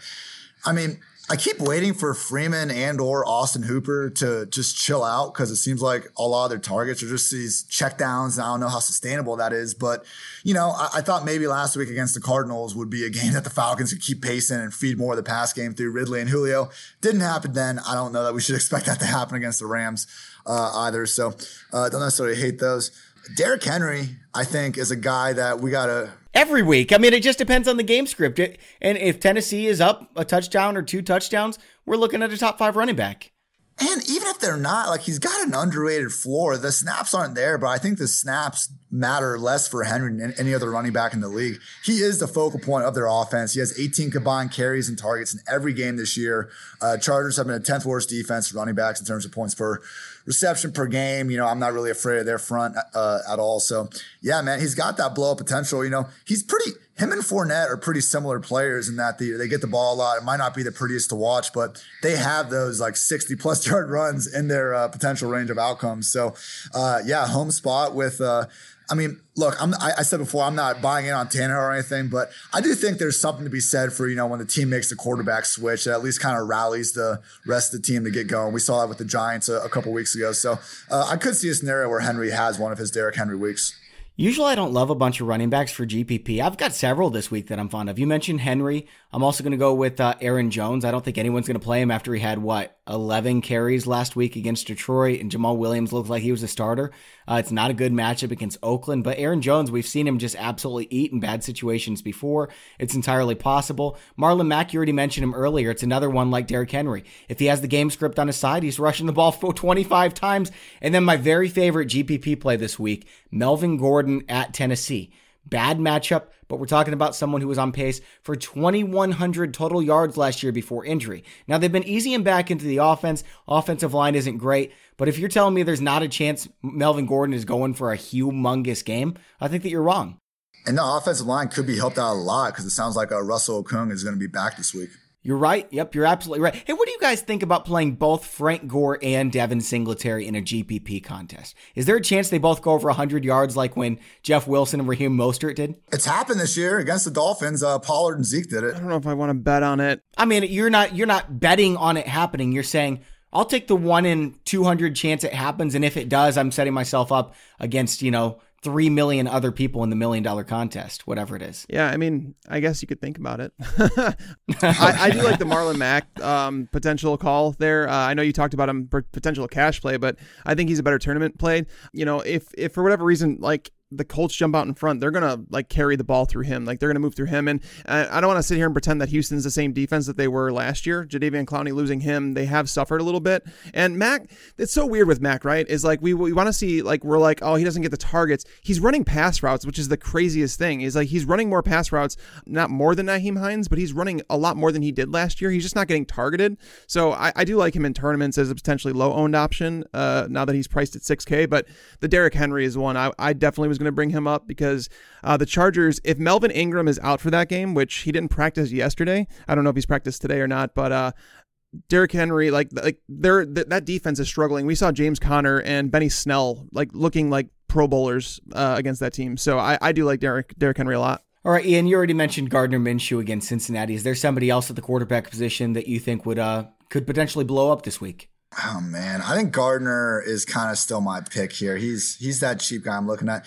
Speaker 3: I mean, I keep waiting for Freeman and or Austin Hooper to just chill out because it seems like a lot of their targets are just these checkdowns. And I don't know how sustainable that is, but you know, I, I, thought maybe last week against the Cardinals would be a *laughs* game that the Falcons could keep pacing and feed more of the pass game through Ridley and Julio. Didn't happen then. I don't know that we should *laughs* expect that to happen against the Rams uh, either. So uh, don't necessarily hate those. Derrick Henry, I think, is a guy that we gotta
Speaker 1: every week. I mean, it just depends on the game script. and if Tennessee is up a touchdown or two touchdowns, we're looking at a top five running back.
Speaker 3: And even if they're not, like he's got an underrated floor. The snaps aren't there, but I think the snaps matter less for Henry than any other running back in the league. He is the focal point of their offense. He has 18 combined carries and targets in every game this year. Uh, Chargers have been a 10th worst defense running backs in terms of points per reception per game. You know, I'm not really afraid of their front uh, at all. So yeah, man, he's got that blow up potential. You know, he's pretty. Him and Fournette are pretty similar players in that they, they get the ball a lot. It might not be the prettiest to watch, but they have those like 60 plus *laughs* yard runs in their uh, potential range of outcomes. So uh, yeah, home spot with uh, I mean, look, I'm, I, I, said before, I'm not buying in on Tanner or anything, but I do think there's something to be said for, you know, when the team makes the quarterback switch, it at least kind of rallies the rest of the team to get going. We saw that with the Giants a, a couple weeks ago. So uh, I could see a scenario where Henry has one of his Derrick Henry weeks.
Speaker 1: Usually, I don't love a bunch of running backs for GPP. I've got several this week that I'm fond of. You mentioned Henry. I'm also going to go with uh, Aaron Jones. I don't think anyone's going to play him after he had what 11 carries last week against Detroit, and Jamaal Williams looked like he was a starter. Uh, it's not a good matchup against Oakland, but Aaron Jones, we've seen him just absolutely eat in bad situations before. It's entirely possible. Marlon Mack, you already mentioned him earlier. It's another one like Derrick Henry. If he has the game script on his side, he's rushing the ball *laughs* 25 times. And then my very favorite GPP play this week, Melvin Gordon at Tennessee. Bad matchup, but we're talking about someone who was on pace for 2,100 total yards last year before injury. Now, they've been easing back into the offense. Offensive line isn't great, but if you're telling me there's not a chance Melvin Gordon is going for a humongous game, I think that you're wrong.
Speaker 3: And the offensive line could be helped out a lot because it sounds like uh, Russell Okung is going to be back this week.
Speaker 1: You're right. Yep, you're absolutely right. Hey, what do you guys think about playing both Frank Gore and Devin Singletary in a GPP contest? Is there a chance they both go over 100 yards like when Jeff Wilson and Raheem Mostert did?
Speaker 3: It's happened this year against the Dolphins. Uh, Pollard and Zeke did it.
Speaker 2: I don't know if I want to bet on it.
Speaker 1: I mean, you're not you're not betting on it happening. You're saying I'll take the one in 200 chance it happens, and if it does, I'm setting myself up against you know three million other people in the million dollar contest, whatever it is.
Speaker 2: Yeah, I mean, I guess you could think about it. *laughs* *laughs* I, I, do like the Marlon Mack um, potential call there. Uh, I know you talked about him potential cash play, but I think he's a better tournament play. You know, if if for whatever reason, like the Colts jump out in front, they're gonna like carry the ball through him. Like they're gonna move through him. And uh, I don't want to sit here and pretend that Houston's the same defense that they were last year. Jadeveon Clowney losing him, they have suffered a little bit. And Mack, it's so weird with Mack, right? Is like we we want to see like we're like oh he doesn't get the targets. He's running pass routes, which is the craziest thing. Is like he's running more pass routes, not more than Nyheim Hines, but he's running a lot more than he did last year. He's just not getting targeted. So I, I do like him in tournaments as a potentially low owned option. Uh, now that he's priced at 6K, but the Derrick Henry is one I, I definitely was going to bring him up because uh, the Chargers, if Melvin Ingram is out for that game, which he didn't practice yesterday, I don't know if he's practiced today or not, but uh, Derrick Henry, like like they're th- that defense is struggling. We saw James Conner and Benny Snell like looking like Pro Bowlers uh, against that team. So I, I do like Derrick Derrick Henry a lot.
Speaker 1: All right, Ian, you already mentioned Gardner Minshew against Cincinnati. Is there somebody else at the quarterback position that you think would uh could potentially blow up this week?
Speaker 3: Oh man, I think Gardner is kind of still my pick here. He's he's that cheap guy I'm looking at.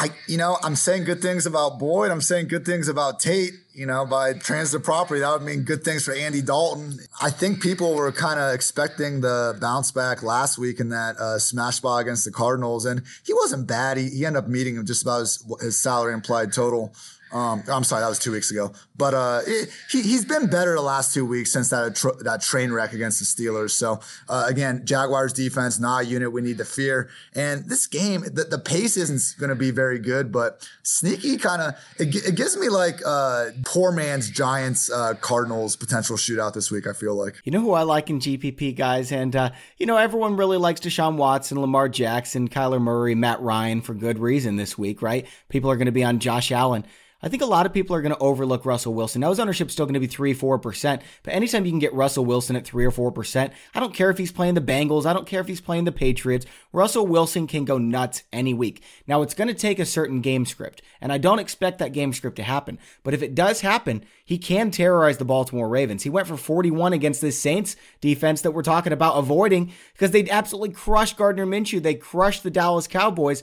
Speaker 3: I, you know, I'm saying good things about Boyd. I'm saying good things about Tate. You know, by transitive property, that would mean good things for Andy Dalton. I think people were kind of expecting the bounce back last week in that uh, smash ball against the Cardinals, and he wasn't bad. He, he ended up meeting him just about his, his salary implied total. Um, I'm sorry, that was two weeks ago. But uh, it, he he's been better the last two weeks since that that train wreck against the Steelers. So uh, again, Jaguars defense not a unit we need to fear. And this game, the, the pace isn't going to be very good, but sneaky kind of it, it, gives me like uh, poor man's Giants uh, Cardinals potential shootout this week. I feel like
Speaker 1: you know who I like in GPP guys, and uh, you know everyone really likes Deshaun Watson, Lamar Jackson, Kyler Murray, Matt Ryan for good reason this week, right? People are going to be on Josh Allen. I think a lot of people are going to overlook Russell Wilson. Now, his ownership's still going to be 3 4%, but anytime you can get Russell Wilson at 3 or 4%, I don't care if he's playing the Bengals, I don't care if he's playing the Patriots. Russell Wilson can go nuts any week. Now, it's going to take a certain game script, and I don't expect that game script to happen, but if it does happen, he can terrorize the Baltimore Ravens. He went for 41 against this Saints defense that we're talking about avoiding because they absolutely crushed Gardner Minshew. They crushed the Dallas Cowboys.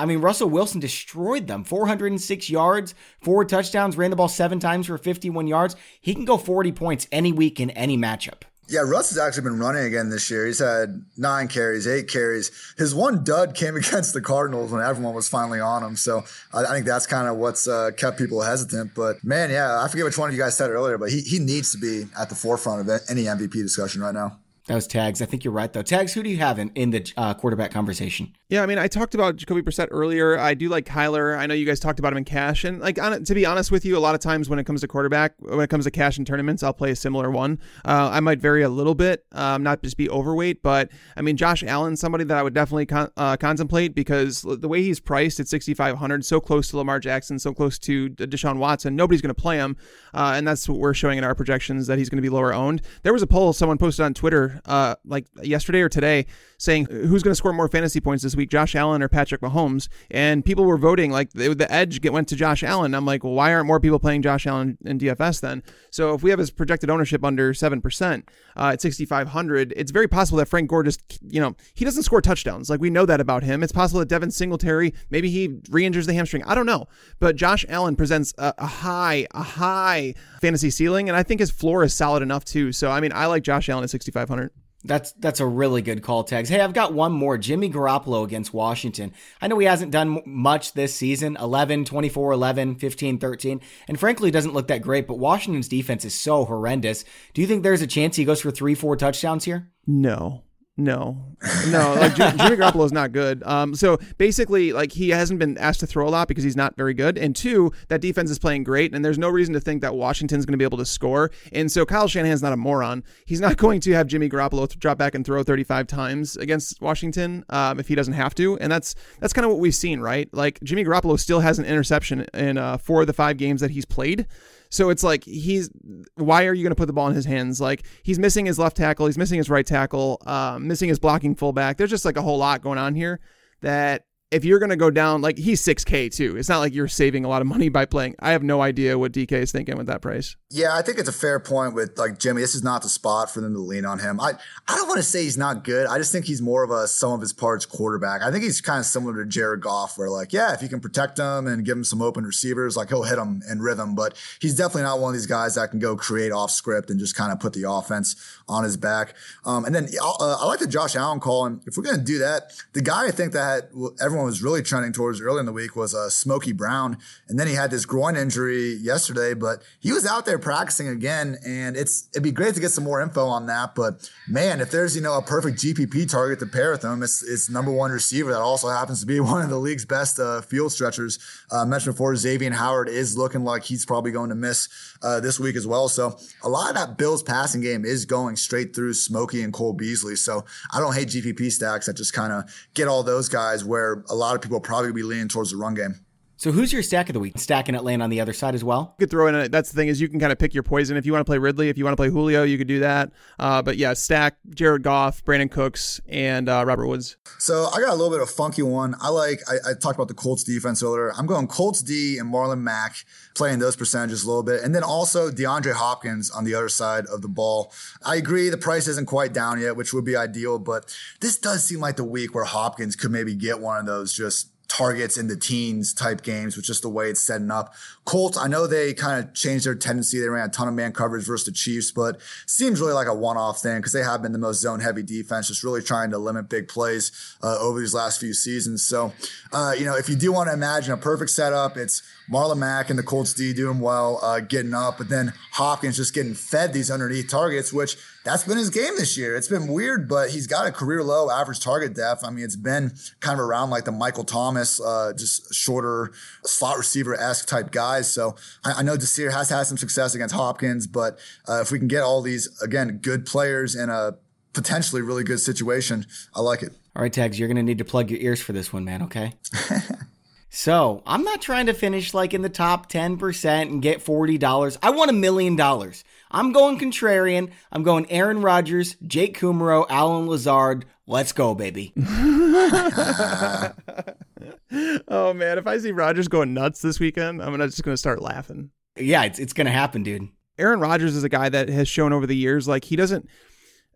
Speaker 1: I mean, Russell Wilson destroyed them. 406 yards, four touchdowns, ran the ball seven times for 51 yards. He can go 40 points any week in any matchup.
Speaker 3: Yeah, Russ has actually been running again this year. He's had nine carries, eight carries. His one dud came *laughs* against the Cardinals when everyone was finally on him. So I, think that's kind of what's uh, kept people hesitant. But man, yeah, I forget which one of you guys said it earlier, but he, he needs to be at the forefront of any MVP discussion right now.
Speaker 1: That was Tags. I think you're right, though. Tags, who do you have in, in the uh, quarterback conversation?
Speaker 2: Yeah, I mean, I talked about Jacoby Brissett earlier. I do like Kyler. I know you guys talked about him in cash. And, like, on, to be honest with you, a lot of times when it comes to quarterback, when it comes to cash in tournaments, I'll play a similar one. Uh, I might vary a little bit, um, not just be overweight. But, I mean, Josh Allen, somebody that I would definitely con- uh, contemplate because the way he's priced at 6,500, so close to Lamar Jackson, so close to Deshaun Watson, nobody's going to play him. Uh, and that's what we're showing in our projections that he's going to be lower owned. There was a poll someone posted on Twitter, uh, like yesterday or today saying who's going to score more fantasy points this week, Josh Allen or Patrick Mahomes. And people were voting like the, the edge get, went to Josh Allen. I'm like, well, why aren't more people playing Josh Allen in DFS then? So if we have his projected ownership under 7% uh, at 6,500, it's very possible that Frank Gore just, you know, he doesn't score touchdowns. Like we know that about him. It's possible that Devin Singletary, maybe he re injures the hamstring. I don't know. But Josh Allen presents a, a high, a high fantasy ceiling. And I think his floor is solid enough too. So, I mean, I like Josh Allen at 6,500.
Speaker 1: That's that's a really good call, Tags. Hey, I've got one more. Jimmy Garoppolo against Washington. I know he hasn't done much this season 11, 24, 11, 15, 13, and frankly doesn't look that great, but Washington's defense is so horrendous. Do you think there's a chance he goes for three, four touchdowns here?
Speaker 2: No. No, no, like *laughs* Jimmy Garoppolo is not good. Um, so basically, like he hasn't been asked to throw a lot because he's not very good. And two, that defense is playing great, and there's no reason to think that Washington's going to be able to score. And so Kyle Shanahan's not a moron. He's not *laughs* going to have Jimmy Garoppolo drop back and throw 35 times against Washington um, if he doesn't have to. And that's that's kind of what we've seen, right? Like Jimmy Garoppolo still has an interception in uh, four of the five games that he's played. So it's like he's why are you going to put the ball in his hands? Like he's missing his left tackle, he's missing his right tackle, um, missing his blocking fullback. There's just like a whole lot going on here that if you're going to go down, like he's 6K too. It's not like you're saving a lot of money by playing. I have no idea what DK is thinking with that price.
Speaker 3: Yeah, I think it's a fair point with like Jimmy. This is not the spot for them to lean on him. I, I don't want to say he's not good. I just think he's more of a sum of his parts quarterback. I think he's kind of similar to Jared Goff, where like, yeah, if you can protect him and give him some open receivers, like he'll hit them in rhythm. But he's definitely not one of these guys that can go create off script and just kind of put the offense on his back. Um, and then uh, I like the Josh Allen call. And if we're going to do that, the guy I think that everyone was really trending towards early in the week was uh, Smokey Brown. And then he had this groin injury yesterday, but he was out there practicing again. And it's it'd be great to get some more info on that. But man, if there's, you know, a perfect GPP target to pair with him, it's, it's number one receiver that also happens to be *laughs* one of the league's best uh, field stretchers. Uh, mentioned before, Xavier Howard is looking like he's probably going to miss uh, this week as well. So a lot of that Bills passing game is going straight through Smokey and Cole Beasley. So I don't hate GPP stacks that just kind of get all those guys where a lot of people probably be leaning towards the run game.
Speaker 1: So who's your stack of the week? Stacking it laying on the other side as well.
Speaker 2: You could throw in. A, that's the thing is you can kind of pick your poison. If you want to play Ridley, if you want to play Julio, you could do that. Uh, but yeah, stack Jared Goff, Brandin Cooks, and uh, Robert Woods.
Speaker 3: So I got a little bit of funky one. I like. I, I talked about the Colts defense earlier. I'm going Colts D and Marlon Mack playing those percentages a little bit, and then also DeAndre Hopkins on the other side of the ball. I agree the price isn't quite down yet, which would be ideal, but this does seem like the week where Hopkins could maybe get one of those just targets in the teens type games, which is the way it's setting up. Colts, I know they kind of changed their tendency. They ran a ton of man coverage versus the Chiefs, but seems really like a one off thing because they have been the most zone heavy defense, just really trying to limit big plays uh, over these last few seasons. So, uh, you know, if you do want to imagine a perfect setup, it's Marlon Mack and the Colts D doing well, uh, getting up, but then Hopkins just getting fed these underneath targets, which that's been his game this year. It's been weird, but he's got a career low average target depth. I mean, it's been kind of around like the Michael Thomas, uh, just shorter slot receiver esque type guys. So I, I know Desir has had some success against Hopkins, but uh, if we can get all these again good players in a potentially really good situation, I like it.
Speaker 1: All right, Tags, you're going to need to plug your ears for this one, man, okay? *laughs* So I'm not trying to finish like in the top 10% and get $40. I want a million dollars. I'm going contrarian. I'm going Aaron Rodgers, Jake Kumerow, Allen Lazard. Let's go, baby. *laughs*
Speaker 2: oh man, if I see Rodgers going nuts this weekend, I'm just going to start laughing.
Speaker 1: Yeah, it's it's going to happen, dude.
Speaker 2: Aaron Rodgers is a guy that has shown over the years like he doesn't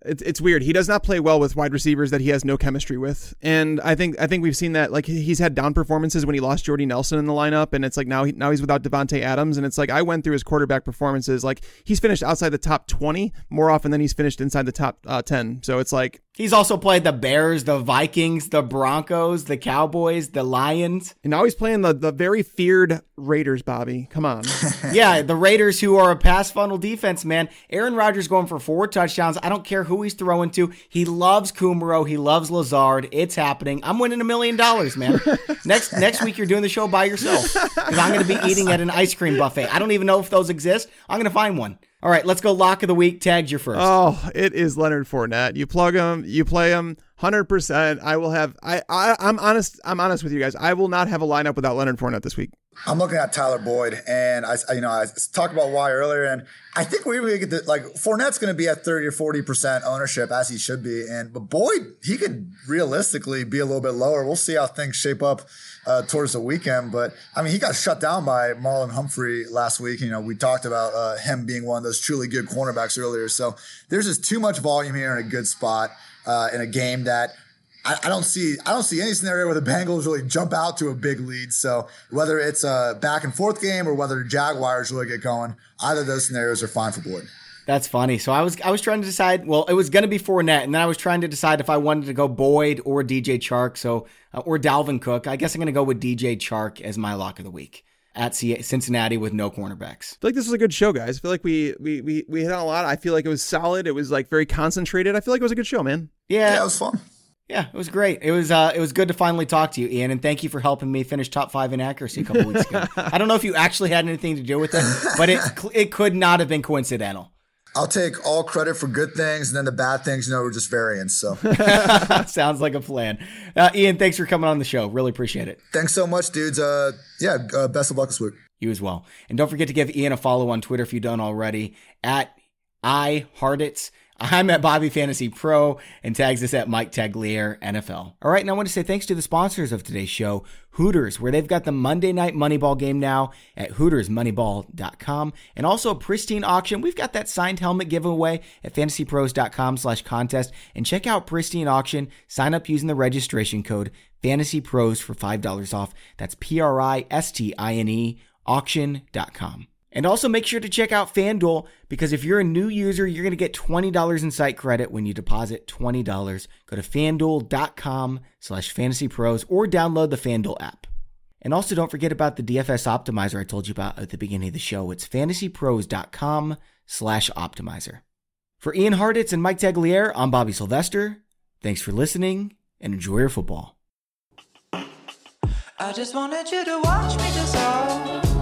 Speaker 2: it's it's weird. He does not play well with wide receivers that he has no chemistry with, and I think I think we've seen that. Like he's had down performances when he lost Jordy Nelson in the lineup, and it's like now he, now he's without Davante Adams, and it's like I went through his quarterback performances. Like he's finished outside the top twenty more often than he's finished inside the top uh, ten. So it's like
Speaker 1: He's also played the Bears, the Vikings, the Broncos, the Cowboys, the Lions.
Speaker 2: And now he's playing the, the very feared Raiders, Bobby. Come on. *laughs*
Speaker 1: yeah, the Raiders, who are a pass funnel defense, man. Aaron Rodgers going for four touchdowns. I don't care who he's throwing to. He loves Kumerow. He loves Lazard. It's happening. I'm winning a million dollars, man. *laughs* next next week, you're doing the show by yourself because I'm going to be eating at an ice cream buffet. I don't even know if those exist. I'm going to find one. All right, let's go. Lock of the week. Tags your first.
Speaker 2: Oh, it is Leonard Fournette. You plug him, you play him, hundred percent. I will have. I, I I'm honest. I'm honest with you guys. I will not have a lineup without Leonard Fournette this week.
Speaker 3: I'm looking at Tyler Boyd, and I, you know, I talked about why earlier, and I think we're going to get the, like Fournette's going to be at 30 or 40 percent ownership as he should be, and but Boyd he could realistically be a little bit lower. We'll see how things shape up uh, towards the weekend, but I mean he got shut down by Marlon Humphrey last week. You know, we talked about uh, him being one of those truly good cornerbacks earlier, so there's just too much volume here in a good spot uh, in a game that I, I, don't see I don't see any scenario where the Bengals really jump out to a big lead. So whether it's a back and forth game or whether the Jaguars really get going, either of those scenarios are fine for Boyd.
Speaker 1: That's funny. So I was I was trying to decide. Well, it was going to be Fournette, and then I was trying to decide if I wanted to go Boyd or DJ Chark. So uh, or Dalvin Cook. I guess I'm going to go with DJ Chark as my lock of the week at Cincinnati with no cornerbacks.
Speaker 2: I feel like this was a good show, guys. I feel like we we we we hit on a lot. I feel like it was solid. It was like very concentrated. I feel like it was a good show, man.
Speaker 1: Yeah,
Speaker 3: yeah it was fun.
Speaker 1: Yeah, it was great. It was uh, it was good to finally talk to you, Ian, and thank you for helping me finish top five in accuracy a couple weeks ago. *laughs* I don't know if you actually had anything to do with it, but it it could not have been coincidental.
Speaker 3: I'll take all credit for good things, and then the bad things, you know, were just variants. So *laughs*
Speaker 1: sounds like a plan. Uh, Ian, thanks for coming on the show. Really appreciate it.
Speaker 3: Thanks so much, dudes. Uh, yeah, uh, best of luck this week.
Speaker 1: You as well, and don't forget to give Ian a follow on Twitter if you don't already at i Hartitz. I'm at Bobby Fantasy Pro and tags us at Mike Tagliere NFL. All right, and I want to say thanks to the sponsors of today's show, Hooters, where they've got the Monday Night Moneyball game now at HootersMoneyball.com, and also Pristine Auction. We've got that signed helmet giveaway at fantasypros.com slash contest. and check out Pristine Auction. Sign up using the registration code FantasyPros for five dollars off. That's P-R-I-S-T-I-N-E auction.com. And also make sure to check out FanDuel because if you're a new user, you're going to get $20 in site credit when you deposit $20. Go to fanduel.com slash fantasypros or download the FanDuel app. And also don't forget about the DFS optimizer I told you about at the beginning of the show. It's fantasypros.com slash optimizer. For Ian Hartitz and Mike Tagliere, I'm Bobby Sylvester. Thanks for listening and enjoy your football. I just wanted you to watch me dissolve.